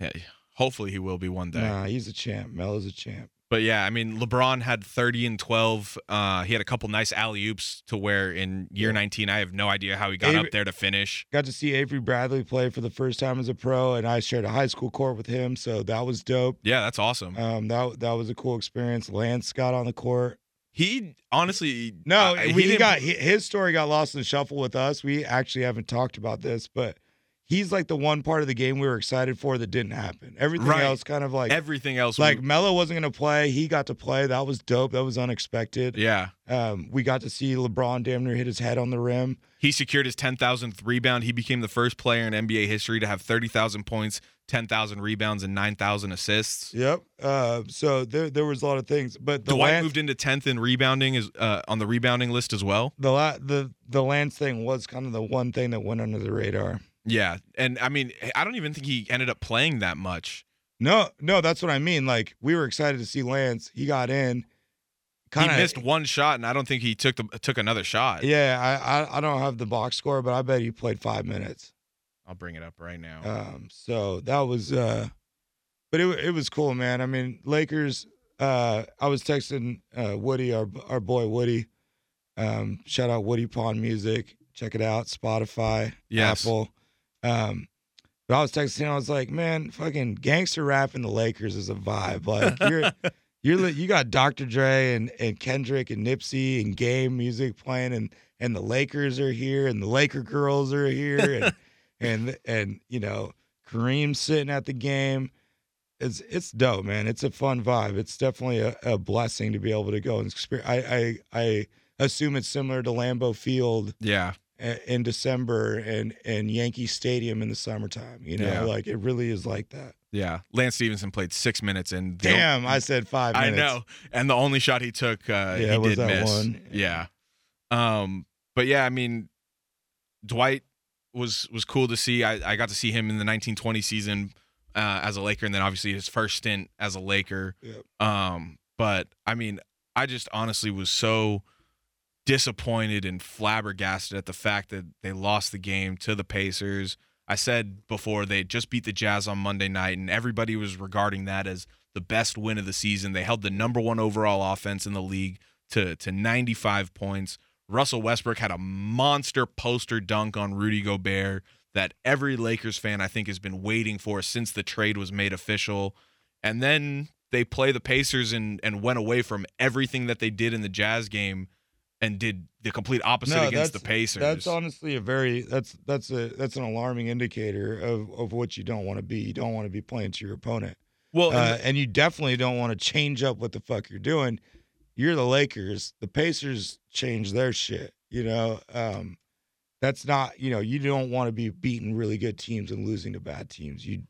yeah. Hopefully he will be one day. Nah, he's a champ. Melo's a champ. But yeah, I mean, LeBron had 30 and 12. Uh, he had a couple nice alley oops to where in year 19, I have no idea how he got Avery- up there to finish. got to see Avery Bradley play for the first time as a pro, and I shared a high school court with him, so that was dope. Yeah, that's awesome. Um, that that was a cool experience. Lance got on the court. he honestly, No, I- we didn't- got his story got lost in the shuffle with us. We actually haven't talked about this, but he's like the one part of the game we were excited for that didn't happen. Everything Right. else kind of like everything else. like we- Melo wasn't going to play. He got to play. That was dope. That was unexpected. yeah, Um, we got to see LeBron damn near hit his head on the rim. he secured his 10,000th rebound. He became the first player in NBA history to have 30,000 points, 10,000 rebounds, and 9,000 assists. Yep. Uh, so there there was a lot of things, but the Dwight Lance- moved into 10th in rebounding is uh, on the rebounding list as well. the la- the the Lance thing was kind of the one thing that went under the radar. Yeah, and I mean, I don't even think he ended up playing that much. No, no, that's what I mean. Like we were excited to see Lance. He got in. Kind he missed one shot, and I don't think he took the took another shot. Yeah, I, I I don't have the box score, but I bet he played five minutes. I'll bring it up right now. Um, so that was uh, but it it was cool, man. I mean, Lakers. Uh, I was texting uh Woody, our our boy Woody. Um, shout out Woody Pond Music. Check it out, Spotify, Yes. Apple. Um, but I was texting him. I was like, man, fucking gangster rap in the Lakers is a vibe. Like you're. You're you got Dr. Dre and, and Kendrick and Nipsey and Game music playing and and the Lakers are here and the Laker girls are here and and and you know Kareem sitting at the game. It's it's dope, man. It's a fun vibe. It's definitely a, a blessing to be able to go and experience. I, I I assume it's similar to Lambeau Field yeah, in December and and Yankee Stadium in the summertime. You know, Yeah. like it really is like that. yeah. Lance Stephenson played six minutes, and Damn, I said five I know. And the only shot he took, uh, Yeah, he was did that miss. one. Yeah. Um. But yeah, I mean, Dwight was was cool to see. I, I got to see him in the 1920 season uh, as a Laker, and then obviously his first stint as a Laker. Yep. Um. But I mean, I just honestly was so disappointed and flabbergasted at the fact that they lost the game to the Pacers. I said before they just beat the Jazz on Monday night, and everybody was regarding that as the best win of the season. They held the number one overall offense in the league to to 95 points. Russell Westbrook had a monster poster dunk on Rudy Gobert. that every Lakers fan I think has been waiting for since the trade was made official. And then they play the Pacers and and went away from everything that they did in the Jazz game and did the complete opposite No, against the Pacers. That's honestly a very that's that's a that's an alarming indicator of of what you don't want to be. You don't want to be playing to your opponent, well, and uh, and you definitely don't want to change up what the fuck you're doing. You're the Lakers. The Pacers change their shit. You know, um, that's not you know you don't want to be beating really good teams and losing to bad teams. You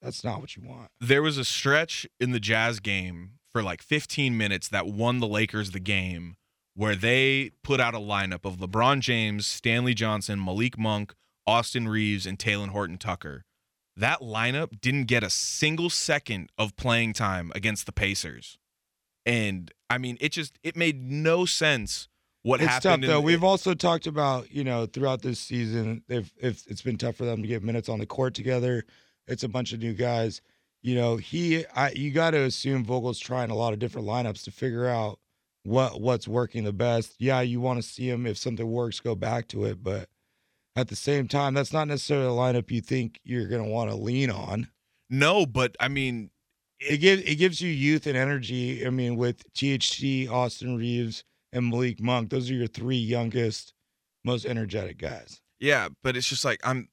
that's not what you want. there was a stretch in the Jazz game for like 15 minutes that won the Lakers the game where they put out a lineup of LeBron James, Stanley Johnson, Malik Monk, Austin Reaves, and Talen Horton Tucker. That lineup didn't get a single second of playing time against the Pacers. And I mean, it just it made no sense what it's tough happened. in- though. We've also talked about you know throughout this season, if if it's been tough for them to get minutes on the court together. It's a bunch of new guys. You know, he, I, you got to assume Vogel's trying a lot of different lineups to figure out what what's working the best. Yeah, you want to see them if something works, go back to it, but at the same time, that's not necessarily a lineup you think you're going to want to lean on. no, but I mean, It gives it gives you youth and energy. I mean, with THC, Austin Reaves, and Malik Monk, those are your three youngest, most energetic guys. yeah, but it's just like I'm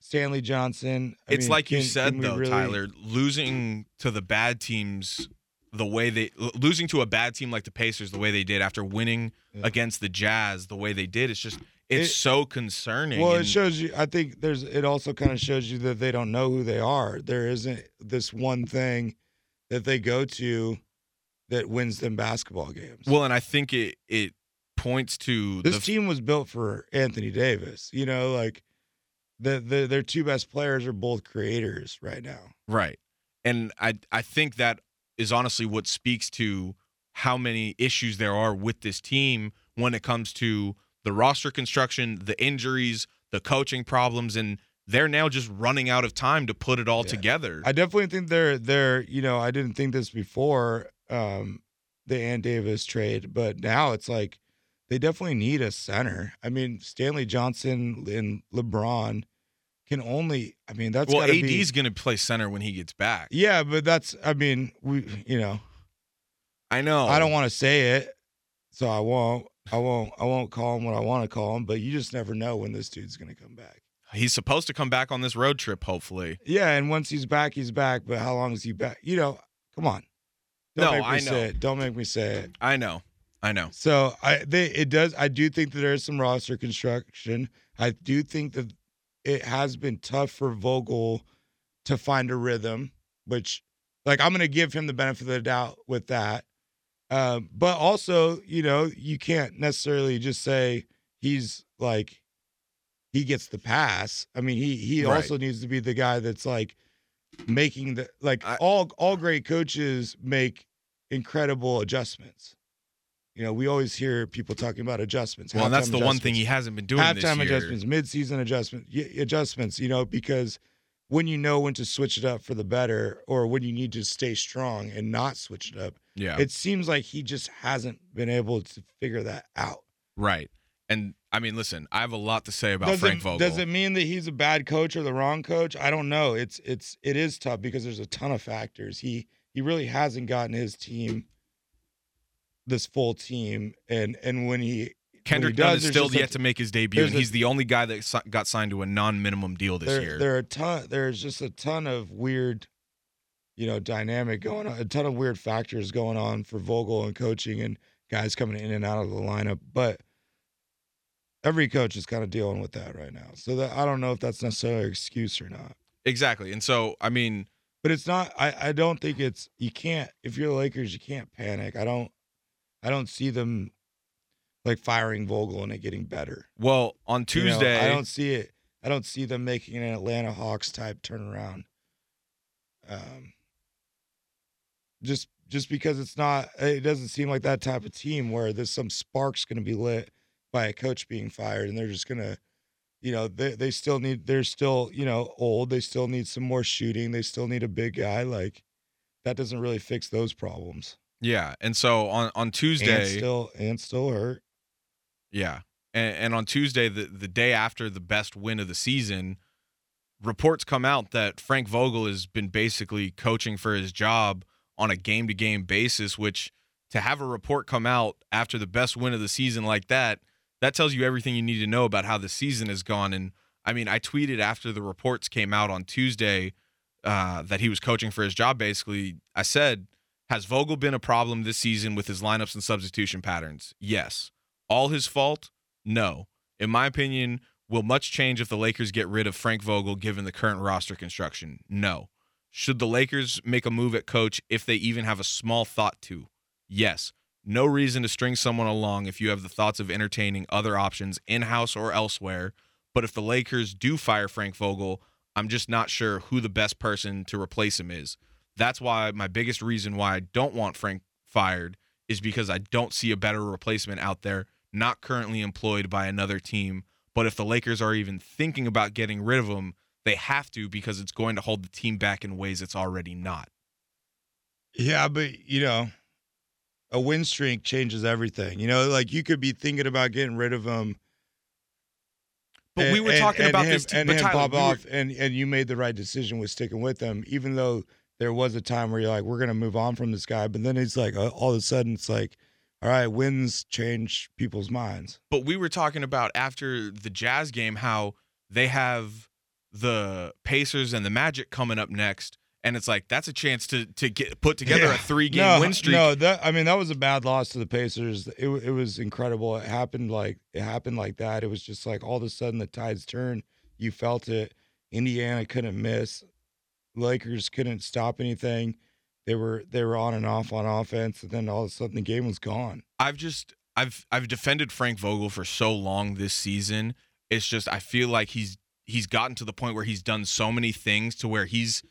Stanley Johnson. I it's mean, like you said though, really- Tyler, losing to the bad teams the way they losing to a bad team like the Pacers the way they did after winning Yeah. against the Jazz the way they did, it's just it's It- so concerning. Well, and- it shows you. I think there's. It also kind of shows you that they don't know who they are. There isn't this one thing that they go to that wins them basketball games. well, and I think it it points to this the team was built for Anthony Davis. You know, like the, the their two best players are both creators right now. Right. And I I think that is honestly what speaks to how many issues there are with this team when it comes to the roster construction, the injuries, the coaching problems and they're now just running out of time to put it all Yeah. together. I definitely think they're they're you know I didn't think this before um the Ant Davis trade, but now it's like they definitely need a center. I mean Stanley Johnson and LeBron can only I mean that's well, AD's be to play center when he gets back. yeah, but that's I mean we you know I know. I don't want to say it, so I won't I won't I won't call him what I want to call him, but you just never know when this dude's gonna come back. He's supposed to come back on this road trip hopefully. Yeah, and once he's back, he's back. But how long is he back? You know, come on. Don't No, make me I say know. it. Don't make me say it. I know. I know. So I they it does I do think that there is some roster construction. I do think that it has been tough for Vogel to find a rhythm, which like I'm gonna give him the benefit of the doubt with that. Um, but also, you know, you can't necessarily just say he's like he gets the pass. I mean, he he Right. also needs to be the guy that's like making the like I- all all great coaches make incredible adjustments. You know, we always hear people talking about adjustments. Well, that's the one thing he hasn't been doing this halftime adjustments, midseason adjustments, adjustments. You know, because when you know when to switch it up for the better, or when you need to stay strong and not switch it up, Yeah. it seems like he just hasn't been able to figure that out. right. And I mean, listen, I have a lot to say about does Frank it, Vogel. Does it mean that he's a bad coach or the wrong coach? I don't know. It's it's it is tough because there's a ton of factors. He he really hasn't gotten his team this full team and and when he Kendrick when he does, is still just a- yet to make his debut, and there's a- he's the only guy that got signed to a non-minimum deal this there, year. there are a ton there's just a ton of weird you know dynamic going on a ton of weird factors going on for Vogel and coaching and guys coming in and out of the lineup but every coach is kind of dealing with that right now so that I don't know if that's necessarily an excuse or not exactly. And so, I mean, but it's not I, I don't think it's you can't if you're Lakers you can't panic I don't I don't see them like firing Vogel and it getting better well, on You know, Tuesday, I don't see it. I don't see them making an Atlanta Hawks type turnaround. Um, just just because it's not, it doesn't seem like that type of team where there's some sparks going to be lit by a coach being fired, and they're just gonna, you know, they they still need, they're still, you know, old. They still need some more shooting. They still need a big guy. Like that doesn't really fix those problems. Yeah. And so on on And Tuesday, still and still hurt. yeah. And, and on Tuesday, the, the day after the best win of the season, reports come out that Frank Vogel has been basically coaching for his job on a game to game basis, which to have a report come out after the best win of the season like that, that tells you everything you need to know about how the season has gone. And I mean, I tweeted after the reports came out on Tuesday uh, that he was coaching for his job. Basically, I said, "Has Vogel been a problem this season with his lineups and substitution patterns?" Yes. All his fault? No. In my opinion, will much change if the Lakers get rid of Frank Vogel given the current roster construction? No. Should the Lakers make a move at coach if they even have a small thought to? Yes. No reason to string someone along if you have the thoughts of entertaining other options in house or elsewhere. But if the Lakers do fire Frank Vogel, I'm just not sure who the best person to replace him is. That's why my biggest reason why I don't want Frank fired is because I don't see a better replacement out there, not currently employed by another team. But if the Lakers are even thinking about getting rid of him, they have to because it's going to hold the team back in ways it's already not. Yeah, but you know, a win streak changes everything. You know, like you could be thinking about getting rid of him. But we were talking and about him, this team, and him Tyler, pop we were- off, and and you made the right decision with sticking with them, even though there was a time where you're like, we're gonna move on from this guy, but then it's like uh, all of a sudden it's like, all right, wins change people's minds. But we were talking about after the Jazz game how they have the Pacers and the Magic coming up next, and it's like that's a chance to to get put together Yeah. a three game no, win streak. No, that I mean that was a bad loss to the Pacers. It it was incredible. It happened like it happened like that. It was just like all of a sudden the tides turned. You felt it. Indiana couldn't miss. Lakers couldn't stop anything. They were they were on and off on offense, and then all of a sudden the game was gone. I've just I've I've defended Frank Vogel for so long this season. It's just I feel like he's he's gotten to the point where he's done so many things to where he's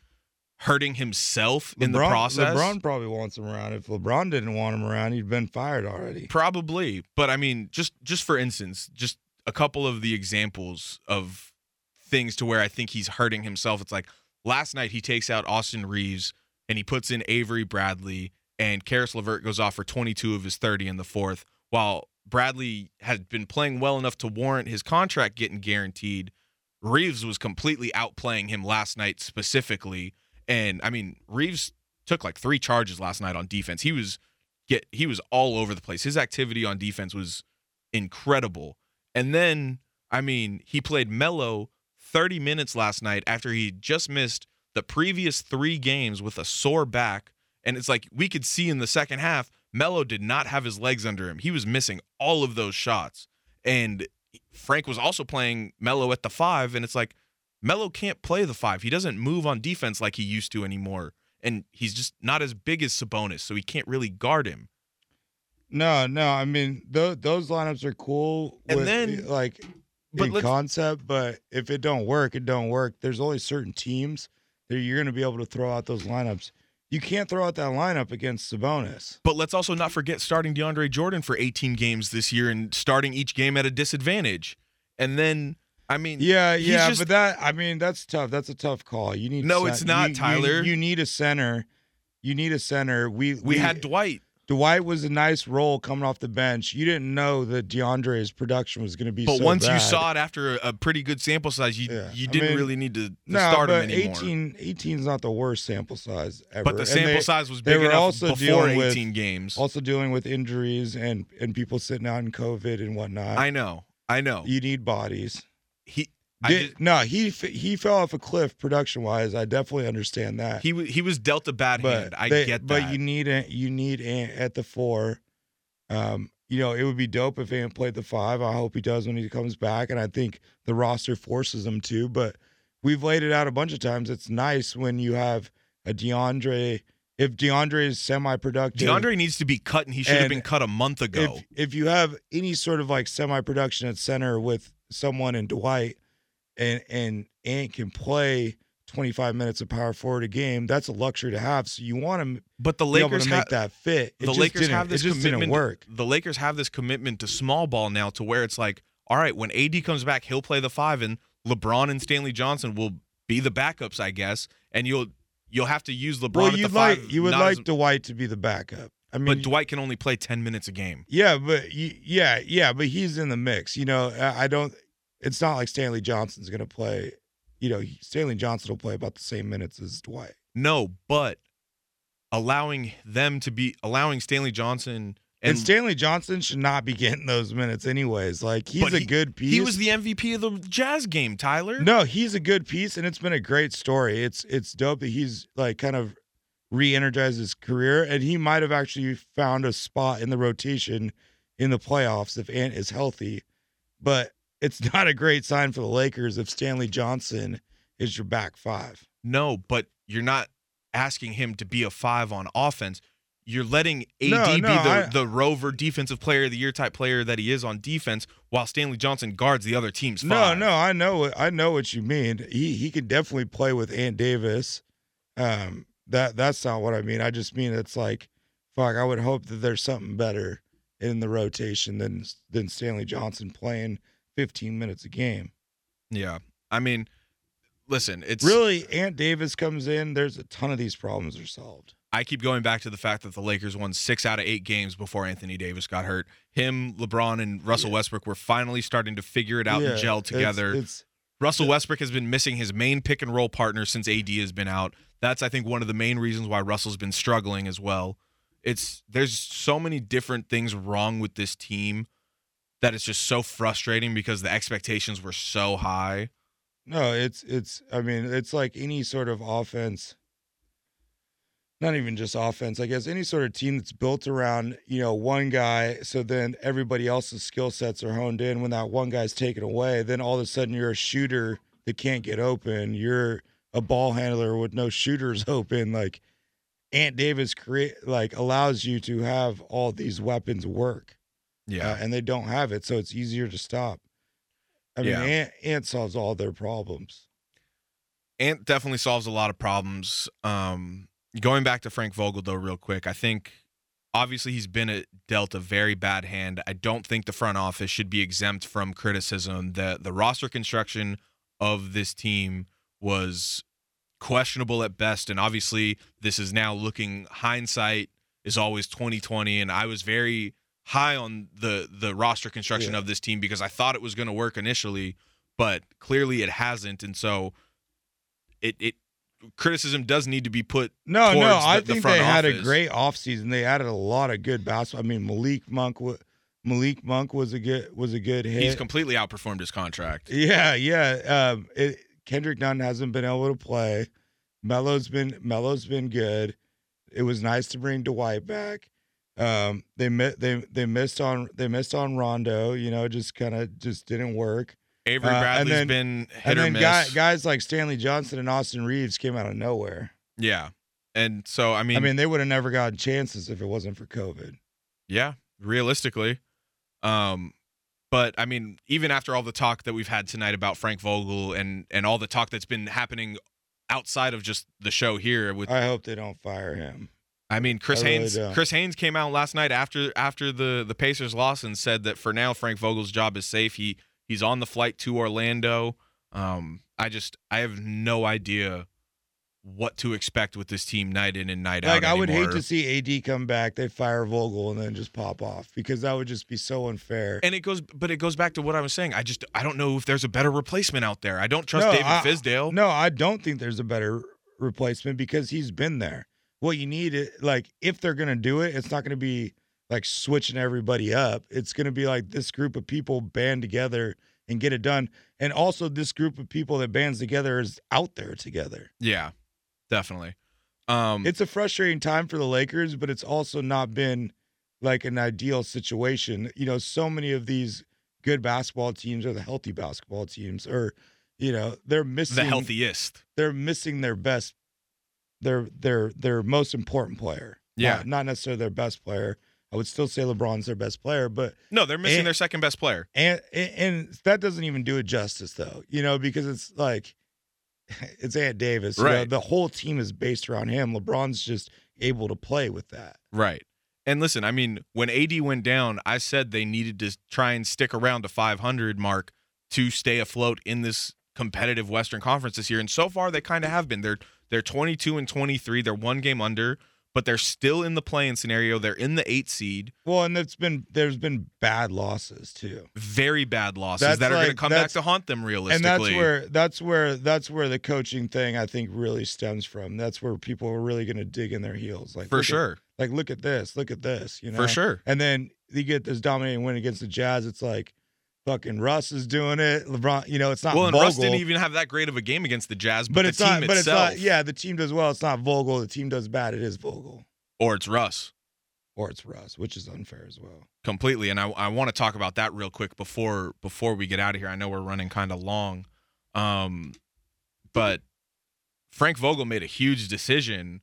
hurting himself in the process. LeBron probably wants him around. If LeBron didn't want him around, he'd been fired already. Probably, but I mean, just just for instance, just a couple of the examples of things to where I think he's hurting himself. It's like last night he takes out Austin Reaves and he puts in Avery Bradley, and Caris LeVert goes off for 22 of his 30 in the fourth, while Bradley had been playing well enough to warrant his contract getting guaranteed. Reaves was completely outplaying him last night specifically, and I mean Reaves took like three charges last night on defense. He was get he was all over the place. His activity on defense was incredible. And then, I mean, he played Melo 30 minutes last night after he just missed the previous 3 games with a sore back. And it's like we could see in the second half, Melo did not have his legs under him. He was missing all of those shots. And Frank was also playing Melo at the 5 and it's like Melo can't play the 5. He doesn't move on defense like he used to anymore. And he's just not as big as Sabonis, so he can't really guard him. No, no. I mean, th- those lineups are cool. And with, then- like, but in concept, but if it don't work, it don't work. There's only certain teams that you're going to be able to throw out those lineups. You can't throw out that lineup against Sabonis. But let's also not forget starting DeAndre Jordan for 18 games this year and starting each game at a disadvantage. And then, I mean, Yeah, yeah, just- but that I mean, that's tough. That's a tough call. You need No, cen- it's not, you- you- Tyler. You, need a center. You need a center. We we had Dwight. Dwight was a nice role coming off the bench. You didn't know that DeAndre's production was going to be. But so once you saw it after a, pretty good sample size, you Yeah, you didn't mean, really need to, to no, start him but anymore. 18, 18 is not the worst sample size ever. but the sample they- size was big enough also before 18 with- games. Also dealing with injuries and and people sitting out in COVID and whatnot. I know. I know. You need bodies. He I Did- just- no, he he fell off a cliff production wise. I definitely understand that. he he was dealt a bad but hand. I they- get that. but you need a, you need Ant at the four. Um, you know, it would be dope if Ant played the five. I hope he does when he comes back, and I think the roster forces him to. But we've laid it out a bunch of times. It's nice when you have a DeAndre. If DeAndre is semi-productive, DeAndre needs to be cut, and he should have been cut a month ago. if if you have any sort of like semi-production at center with someone in Dwight, and and Ant can play 25 minutes of power forward a game, that's a luxury to have. So you want to but the Lakers to ha- make that fit. It the just Lakers have this it just commitment. didn't work. The Lakers have this commitment to small ball now, to where it's like, all right, when AD comes back, he'll play the five, and LeBron and Stanley Johnson will be the backups, I guess, and you'll you'll have to use LeBron Well, at you'd the five. like you would like as- Dwight to be the backup. I mean, but Dwight can only play 10 minutes a game. yeah, but yeah, yeah, but he's in the mix. You know, I don't. It's not like Stanley Johnson's going to play. You know, Stanley Johnson will play about the same minutes as Dwight. No, but allowing them to be allowing Stanley Johnson And, and, Stanley Johnson should not be getting those minutes anyways. Like he's a he- good piece. he was the MVP of the Jazz game, Tyler. No, he's a good piece, and it's been a great story. It's it's dope that he's like kind of re-energized his career, and he might have actually found a spot in the rotation in the playoffs if Ant is healthy. But it's not a great sign for the Lakers if Stanley Johnson is your back five. No, but you're not asking him to be a five on offense. You're letting AD No, be the, I- the rover defensive player of the year type player that he is on defense, while Stanley Johnson guards the other team's No, five. no, I know what I know what you mean. He he can definitely play with Ant Davis. Um, that that's not what I mean. I just mean it's like, fuck. I would hope that there's something better in the rotation than than Stanley Johnson playing 15 minutes a game. Yeah. I mean, listen, it's Really, Ant Davis comes in. There's a ton of these problems are solved. I keep going back to the fact that the Lakers won six out of eight games before Anthony Davis got hurt. Him, LeBron, and Russell Westbrook were finally starting to figure it out Yeah, and gel it's- together. It's, Russell Westbrook has been missing his main pick and roll partner since AD has been out. That's I think one of the main reasons why Russell's been struggling as well. It's there's so many different things wrong with this team that it's just so frustrating because the expectations were so high. No, it's it's I mean, it's like any sort of offense. Not even just offense, I guess any sort of team that's built around, you know, one guy, so then everybody else's skill sets are honed in. When that one guy's taken away, then all of a sudden you're a shooter that can't get open. You're a ball handler with no shooters open. Like Ant Davis create like allows you to have all these weapons work. Yeah. Uh, and they don't have it, so it's easier to stop. I mean, Yeah. Ant, Ant solves all their problems. Ant definitely solves a lot of problems. Um, going back to Frank Vogel though, real quick, I think obviously he's been a, dealt a very bad hand. I don't think the front office should be exempt from criticism. The the roster construction of this team was questionable at best, and obviously this is now looking hindsight is always twenty twenty, and I was very high on the the roster construction Yeah. of this team because I thought it was going to work initially, but clearly it hasn't, and so it it criticism does need to be put. No, no, I the- the think front they had a office. great offseason. They added a lot of good basketball. I mean, Malik Monk, Malik Monk was a good was a good hit. He's completely outperformed his contract. yeah, yeah. Um, it, Kendrick Nunn hasn't been able to play. Melo's been Melo's been good. It was nice to bring Dwight back. Um, they they they missed on they missed on Rondo. You know, just kind of just didn't work. Avery Uh, and then- been hit and or then miss. guy, guys like Stanley Johnson and Austin Reaves came out of nowhere. yeah, and so I mean, I mean, they would have never gotten chances if it wasn't for COVID. yeah, realistically, um, but I mean, even after all the talk that we've had tonight about Frank Vogel and and all the talk that's been happening outside of just the show here with I hope they don't fire him. I mean, Chris I Haynes. Chris Haynes came out last night after after the the Pacers loss and said that for now Frank Vogel's job is safe. He he's on the flight to Orlando. Um, I just I have no idea what to expect with this team night in and night out. Like I would hate to see AD come back, they fire Vogel, and then just pop off because that would just be so unfair. And it goes, but it goes back to what I was saying. I just I don't know if there's a better replacement out there. I don't trust No, David I- Fizdale. No, I don't think there's a better replacement because he's been there. What you need, is, like, if they're gonna do it, it's not gonna be like switching everybody up. It's gonna be like this group of people band together and get it done. And also, this group of people that bands together is out there together. Yeah, definitely. Um, It's a frustrating time for the Lakers, but it's also not been like an ideal situation. You know, so many of these good basketball teams or the healthy basketball teams, or you know, they're missing the healthiest. They're missing their best, their their their most important player. Yeah. not, not necessarily their best player. I would still say LeBron's their best player, but No, they're missing And- their second best player. and and that doesn't even do it justice though you know because it's like it's Ant Davis you know, Right. the whole team is based around him LeBron's just able to play with that Right. And listen, I mean, when AD went down, I said they needed to try and stick around the 500 mark to stay afloat in this competitive Western Conference this year. And so far, they kind of have been. They're they're 22 and 23. They're one game under, but they're still in the play-in scenario. They're in the eight seed. Well, and it's been there's been bad losses too. Very bad losses That's that are going to come back to haunt them realistically. and that's where that's where that's where the coaching thing I think really stems from. That's where people are really going to dig in their heels. Like for look at- sure, like look at this, look at this. You know, for sure. And then you get this dominating win against the Jazz. It's like fucking Russ is doing it. LeBron, you know, it's not Well, and Vogel, Russ didn't even have that great of a game against the Jazz, but, but the it's team not. But it's itself, not. Yeah, the team does well. It's not Vogel. The team does bad. It is Vogel, or it's Russ. or it's Russ, which is unfair as well. completely and i, I want to talk about that real quick before before we get out of here i know we're running kind of long um but frank vogel made a huge decision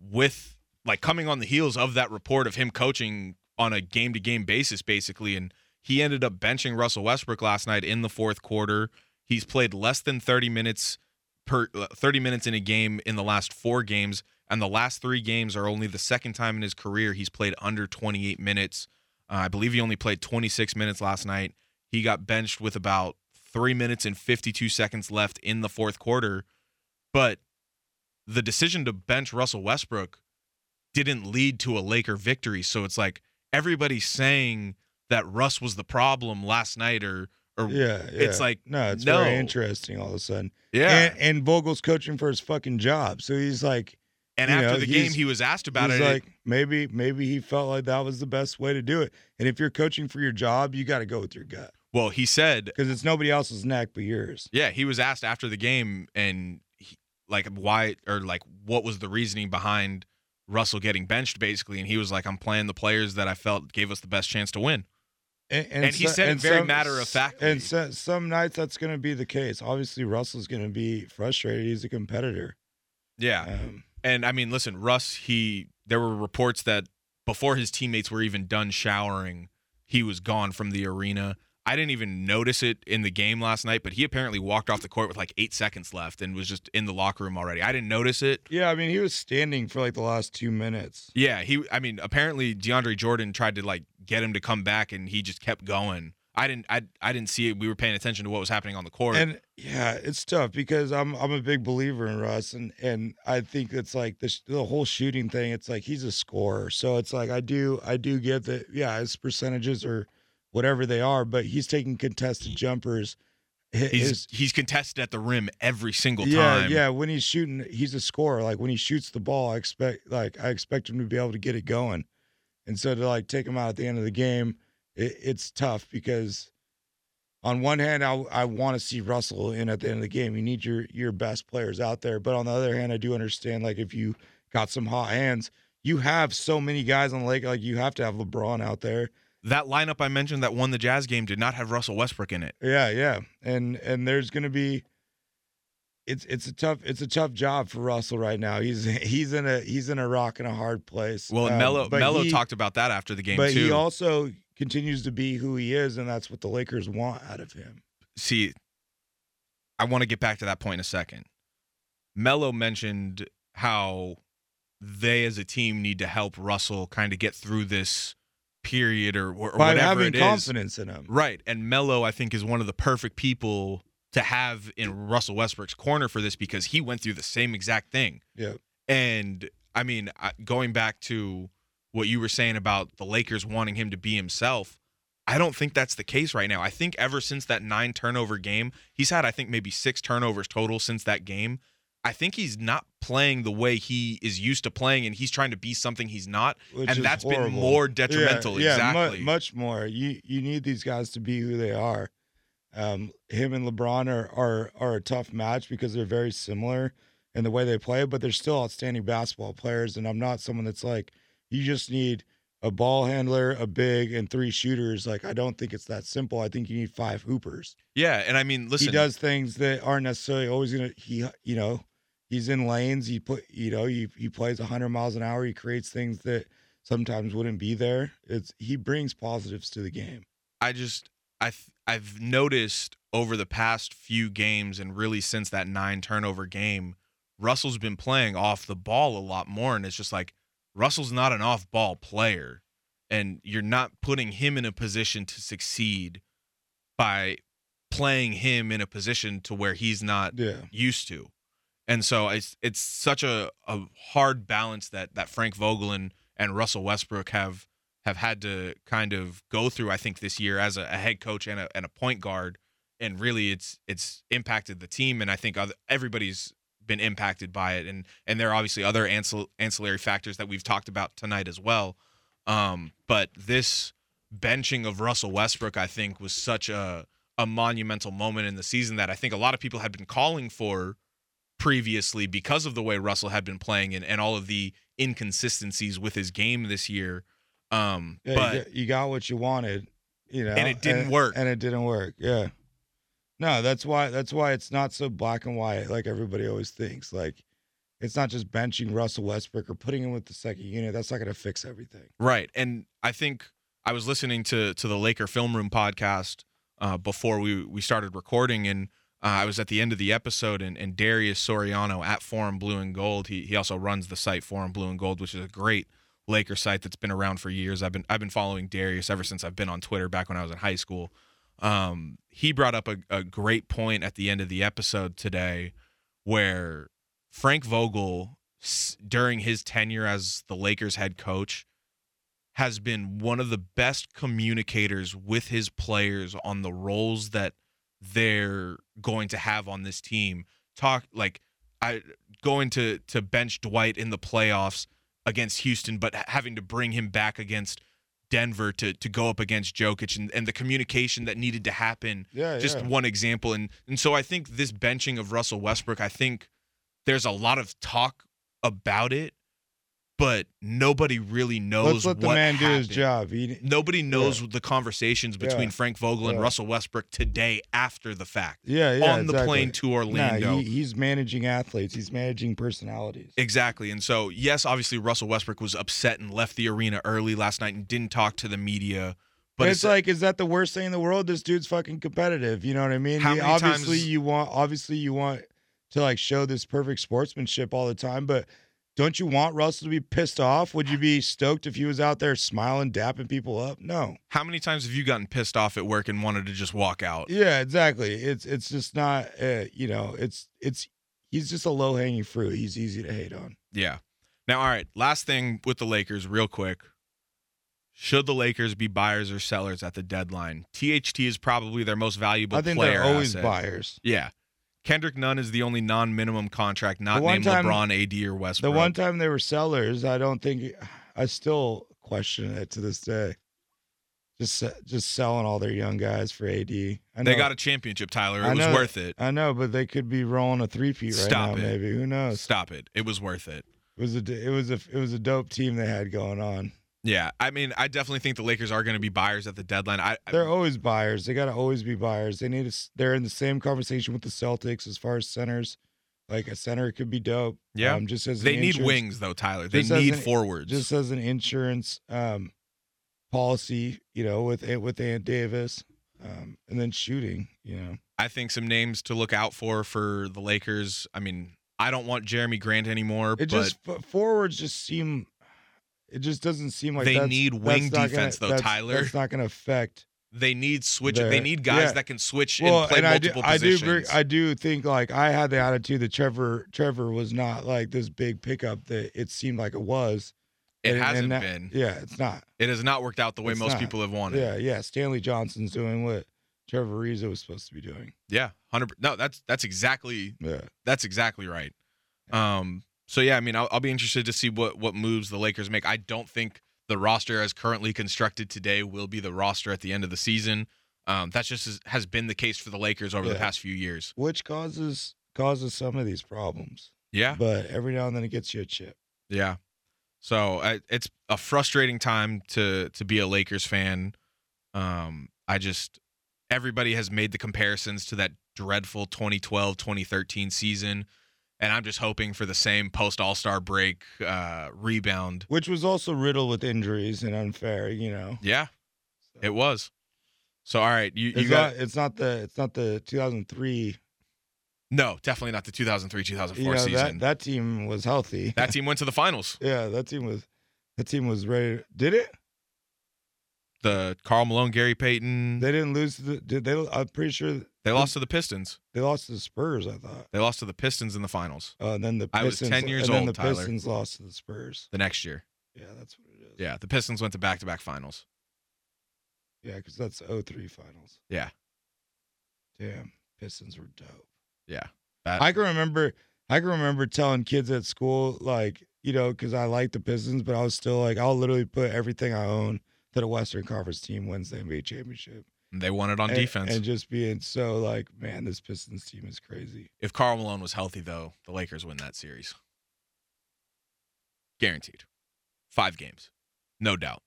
with like coming on the heels of that report of him coaching on a game to game basis basically and he ended up benching russell westbrook last night in the fourth quarter he's played less than 30 minutes per uh, 30 minutes in a game in the last four games and the last three games are only the second time in his career he's played under 28 minutes uh, I believe he only played 26 minutes last night. He got benched with about three minutes and 52 seconds left in the fourth quarter. But the decision to bench Russell Westbrook didn't lead to a Laker victory. So it's like everybody's saying that Russ was the problem last night or or Yeah, yeah. It's like, no, it's no. very interesting all of a sudden. yeah. And, and Vogel's coaching for his fucking job, so he's like, And, after know, the game, he was asked about he's it. like maybe maybe he felt like that was the best way to do it. And if you're coaching for your job, you got to go with your gut well, he said because it's nobody else's neck but yours. Yeah, he was asked after the game and he, like why or like what was the reasoning behind Russell getting benched basically and he was like I'm playing the players that I felt gave us the best chance to win. And, And he said it very matter of fact. And so, some nights that's going to be the case. Obviously, Russell's going to be frustrated. He's a competitor. Yeah. Um, And I mean, listen, Russ, he there were reports that before his teammates were even done showering, he was gone from the arena. I didn't even notice it in the game last night, but he apparently walked off the court with like 8 seconds left and was just in the locker room already. I didn't notice it. yeah, I mean, he was standing for like the last two minutes. Yeah, he. I mean, apparently DeAndre Jordan tried to like get him to come back, and he just kept going. I didn't. I. I didn't see it. We were paying attention to what was happening on the court. And yeah, it's tough because I'm I'm a big believer in Russ, and and I think it's like the sh- the whole shooting thing. It's like he's a scorer, so it's like I do I do get that. Yeah, his percentages or whatever they are, but he's taking contested jumpers. Hi- he's his- he's contested at the rim every single yeah, time. yeah. When he's shooting, he's a scorer. Like when he shoots the ball, I expect like I expect him to be able to get it going, and so to like take him out at the end of the game, it, it's tough because on one hand, I I want to see Russell in at the end of the game. You need your your best players out there, but on the other hand, I do understand like if you got some hot hands, you have so many guys on the lake. Like you have to have LeBron out there. That lineup I mentioned that won the Jazz game did not have Russell Westbrook in it. Yeah, yeah, and and there's gonna be. It's it's a tough it's a tough job for Russell right now. He's he's in a he's in a rock and a hard place. Well, Um, Melo but he- talked about that after the game but too. he also continues to be who he is, and that's what the Lakers want out of him. See, I want to get back to that point in a second. Melo mentioned how they as a team need to help Russell kind of get through this period or, or By whatever having it is. confidence in him. Right. And Melo, I think, is one of the perfect people to have in Russell Westbrook's corner for this because he went through the same exact thing. Yeah. And I mean, going back to what you were saying about the Lakers wanting him to be himself, I don't think that's the case right now. I think ever since that nine turnover game, he's had, I think, maybe six turnovers total since that game. I think he's not playing the way he is used to playing, and he's trying to be something he's not. Which and that's been more detrimental. Yeah, exactly. much more. You you need these guys to be who they are. Um, him and LeBron are are are a tough match because they're very similar in the way they play, but they're still outstanding basketball players. And I'm not someone that's like you just need a ball handler, a big, and three shooters. Like I don't think it's that simple. I think you need five hoopers. yeah. And I mean, listen, he does things that aren't necessarily always gonna. He you know he's in lanes. He put you know he he plays 100 miles an hour. He creates things that sometimes wouldn't be there. It's he brings positives to the game. I just I th- I've noticed over the past few games and really since that nine turnover game, Russell's been playing off the ball a lot more, and it's just like Russell's not an off ball player, and you're not putting him in a position to succeed by playing him in a position to where he's not Yeah. used to. And so it's it's such a, a hard balance that that Frank Vogel and, and Russell Westbrook have have had to kind of go through. I think this year as a, a head coach and a, and a point guard, and really it's it's impacted the team. And I think other, everybody's been impacted by it. And and there are obviously other ancil- ancillary factors that we've talked about tonight as well. Um, but this benching of Russell Westbrook, I think, was such a a monumental moment in the season that I think a lot of people had been calling for previously because of the way Russell had been playing and, and all of the inconsistencies with his game this year. Um, Yeah, but you, got, you got what you wanted, you know, And it didn't work. and it didn't work. Yeah, no, that's why that's why it's not so black and white like everybody always thinks. Like, it's not just benching Russell Westbrook or putting him with the second unit. That's not going to fix everything. Right. And I think I was listening to to the Laker Film Room podcast uh, before we we started recording, and uh, I was at the end of the episode, and, and Darius Soriano at Forum Blue and Gold. He he also runs the site Forum Blue and Gold, which is a great Laker site that's been around for years. I've been I've been following Darius ever since I've been on Twitter back when I was in high school. Um, he brought up a, a great point at the end of the episode today, where Frank Vogel during his tenure as the Lakers head coach has been one of the best communicators with his players on the roles that they're going to have on this team. Talk like I going to to bench Dwight in the playoffs against Houston, but having to bring him back against Denver to to go up against Jokic and, and the communication that needed to happen. Yeah, Just yeah. one example. And and so I think this benching of Russell Westbrook, I think there's a lot of talk about it, but nobody really knows Let's let the man do his job. He, Nobody knows the conversations between Yeah. Frank Vogel and Yeah. Russell Westbrook today after the fact. yeah, yeah, on the plane to Orlando. Nah, he, he's managing athletes. He's managing personalities. Exactly. And so, yes, obviously Russell Westbrook was upset and left the arena early last night and didn't talk to the media. But But it's, like, is that the worst thing in the world? This dude's fucking competitive. You know what I mean? How He- many obviously, times- you want obviously you want to like show this perfect sportsmanship all the time, but don't you want Russell to be pissed off? Would you be stoked if he was out there smiling, dapping people up? No. how many times have you gotten pissed off at work and wanted to just walk out? Yeah, exactly. It's it's just not. Uh, you know, it's it's he's just a low hanging fruit. He's easy to hate on. Yeah. Now, all right, last thing with the Lakers, real quick. Should the Lakers be buyers or sellers at the deadline? THT is probably their most valuable I think player they're always asset. buyers. Yeah. Kendrick Nunn is the only non-minimum contract not named time- LeBron, AD, or Westbrook. The one time they were sellers, I don't think I still question it to this day. Just just selling all their young guys for AD. I know, they got a championship, Tyler. It I was know- worth it. I know, but they could be rolling a three peat right Stop now. it. Maybe who knows? Stop it. It was worth it. It was a it was a it was a dope team they had going on. Yeah, I mean, I definitely think the Lakers are going to be buyers at the deadline. I, I- They're always buyers. They got to always be buyers. They need to. They're in the same conversation with the Celtics as far as centers. Like a center could be dope. Yeah. um, just as they need wings though, Tyler. They need an- forwards. just as an insurance um, policy, you know, with with Ant Davis, um, and then shooting, you know. I think some names to look out for for the Lakers. I mean, I don't want Jerami Grant anymore, It but just forwards just seem. It just doesn't seem like They need wing not gonna- defense, though, that's- Tyler. That's not going to affect. they need switch. There- They need guys yeah. that can switch Well, and play and I do, multiple I do, positions. I do think like I had the attitude that Trevor, Trevor was not like this big pickup that it seemed like it was. it And- and hasn't that- been. Yeah, it's not. It has not worked out the way It's most not. people have wanted. Yeah, yeah. Stanley Johnson's doing what Trevor Ariza was supposed to be doing. Yeah, hundred. No, that's that's exactly Yeah. that's exactly right. Um. So yeah, I mean, I'll, I'll be interested to see what what moves the Lakers make. I don't think the roster as currently constructed today will be the roster at the end of the season. Um, that's just has, has been the case for the Lakers over the past few years. Which causes causes some of these problems. Yeah, But every now and then it gets you a chip. yeah. So I, it's a frustrating time to to be a Lakers fan. Um, I just everybody has made the comparisons to that dreadful 2012 2013 season. And I'm just hoping for the same post All Star break uh, rebound. Which was also riddled with injuries and unfair, you know. Yeah, it was. So all right, you, you It's got not it's not the it's not the 2003 no, definitely not the 2003 2004 you know, season. that That, that team was healthy. That team went to the finals. yeah, that team was that team was ready. Did it? The Karl Malone, Gary Payton. They didn't lose. To the, did they? I'm pretty sure They lost to the Pistons. they lost to the Spurs. I thought. They lost to the Pistons in the finals Uh, and then the I was Pistons, 10 years and then old, the Tyler. Pistons lost to the Spurs. the next year. Yeah, that's what it is. Yeah, the Pistons went to back-to-back finals. yeah, because that's 03 finals. Yeah. Damn, Pistons were dope. Yeah. That, I can remember. I can remember telling kids at school, like you know, because I like the Pistons, but I was still like, I'll literally put everything I own that a Western Conference team wins the NBA championship. They won it on and, defense. and just being so like, man, this Pistons team is crazy. if Karl Malone was healthy, though, the Lakers win that series. Guaranteed. Five games. No doubt.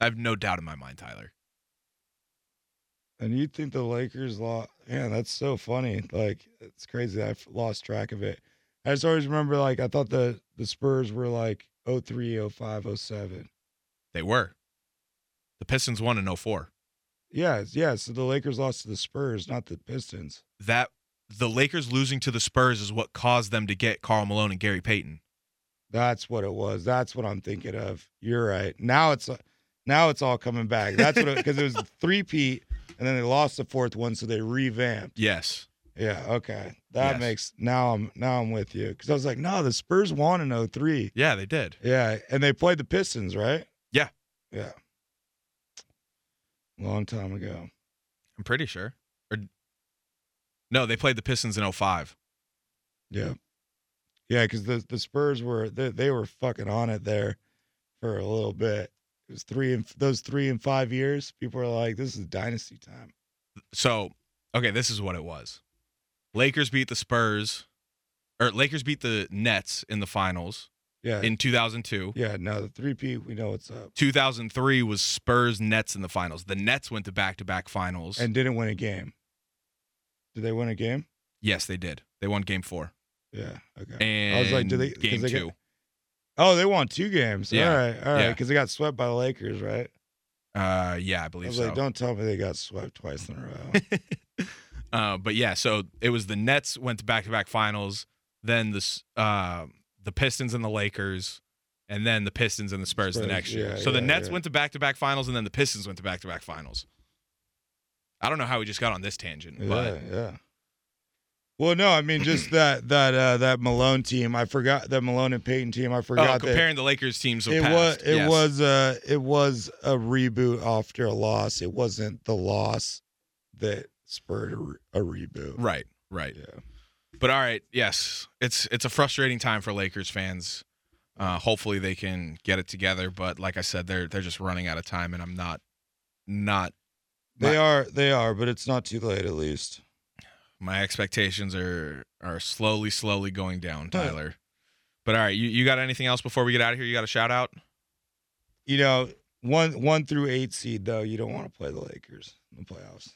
I have no doubt in my mind, Tyler. And you think the Lakers lost? Man, that's so funny. Like it's crazy. I've lost track of it. I just always remember like I thought the the Spurs were like 03, 05, 07. They were. The Pistons won in 04. Yeah, yeah. So the Lakers lost to the Spurs, not the Pistons. That the Lakers losing to the Spurs is what caused them to get Karl Malone and Gary Payton. That's what it was. That's what I'm thinking of. You're right. Now it's now it's all coming back. That's what because it, was three peat, and then they lost the fourth one, so they revamped. Yes. Yeah. Okay. That Yes. makes now I'm now I'm with you because I was like, no, the Spurs won in 03. Yeah, they did. Yeah, and they played the Pistons, right? Yeah. Yeah. Long time ago. I'm pretty sure. Or No, they played the Pistons in 05. Yeah. Yeah, because the the Spurs were they, they were fucking on it there for a little bit. It was three and those three and five years. People were like, "This is dynasty time." So, okay, this is what it was. Lakers beat the Spurs or Lakers beat the Nets in the finals Yeah, in 2002. yeah. No, the three P. We know what's up, 2003 was Spurs Nets in the finals. The Nets went to back-to-back finals. and didn't win a game. Did they win a game? yes, they did. They won game 4. Yeah. Okay. And I was like, do they game they 2. Get, oh, they won two games. Yeah. All right. All right. Yeah. Because they got swept by the Lakers, right? uh yeah, I I believe was so. like, don't tell me they got swept twice in a row. uh, but yeah, so it was the Nets went to back-to-back finals, then the uh, the Pistons and the Lakers, and then the Pistons and the Spurs, the next year. yeah, so the Nets yeah. went to back-to-back finals, and then the Pistons went to back-to-back finals. I don't know how we just got on this tangent, Yeah, but yeah. Well, no, I mean just that that uh that Malone team. I forgot that Malone and Payton team. I oh, forgot that comparing the Lakers teams of it past, was it yes. was uh it was a reboot after a loss. It wasn't the loss that spurred a, re- a reboot. right, right. Yeah. But all right, yes, it's it's a frustrating time for Lakers fans. Uh, hopefully they can get it together, but like I said, they're they're just running out of time, and I'm not not They My- are they are, but it's not too late at least. my expectations are are slowly slowly going down, Tyler. but all right, you, you got anything else before we get out of here? You got a shout out? You know, one one through eight seed though, you don't want to play the Lakers in the playoffs.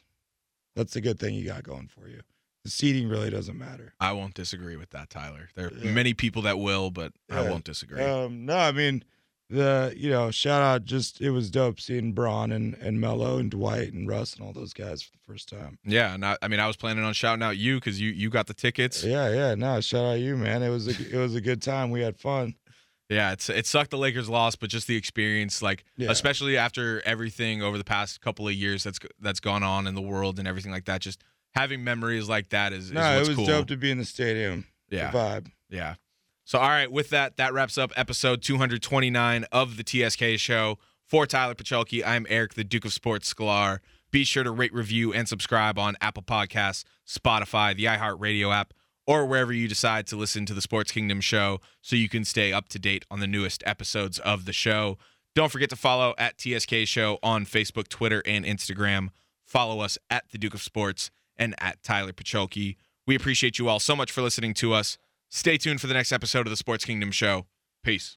That's a good thing you got going for you. The seeding really doesn't matter. I won't disagree with that, Tyler. There are Yeah. many people that will, but I won't disagree. Um, no, I mean the you know shout out. Just it was dope seeing Bron and and Melo and Dwight and Russ and all those guys for the first time. yeah, and I, I mean, I was planning on shouting out you because you you got the tickets. Yeah, yeah. No, shout out you, man. It was a it was a good time. We had fun. Yeah, it's it sucked the Lakers lost, but just the experience, like Yeah. especially after everything over the past couple of years that's that's gone on in the world and everything like that, just having memories like that is, is No, it was cool. dope to be in the stadium. The yeah, vibe. yeah. So all right, with that, that wraps up episode 229 of the TSK show. For Tyler Pacholke, I'm Eric, the Duke of Sports Sklar. Be sure to rate, review, and subscribe on Apple Podcasts, Spotify, the iHeartRadio app, or wherever you decide to listen to the Sports Kingdom show so you can stay up to date on the newest episodes of the show. Don't forget to follow at TSK Show on Facebook, Twitter, and Instagram. Follow us at the Duke of Sports and at Tyler Pacholke. We appreciate you all so much for listening to us. Stay tuned for the next episode of the Sports Kingdom show. Peace.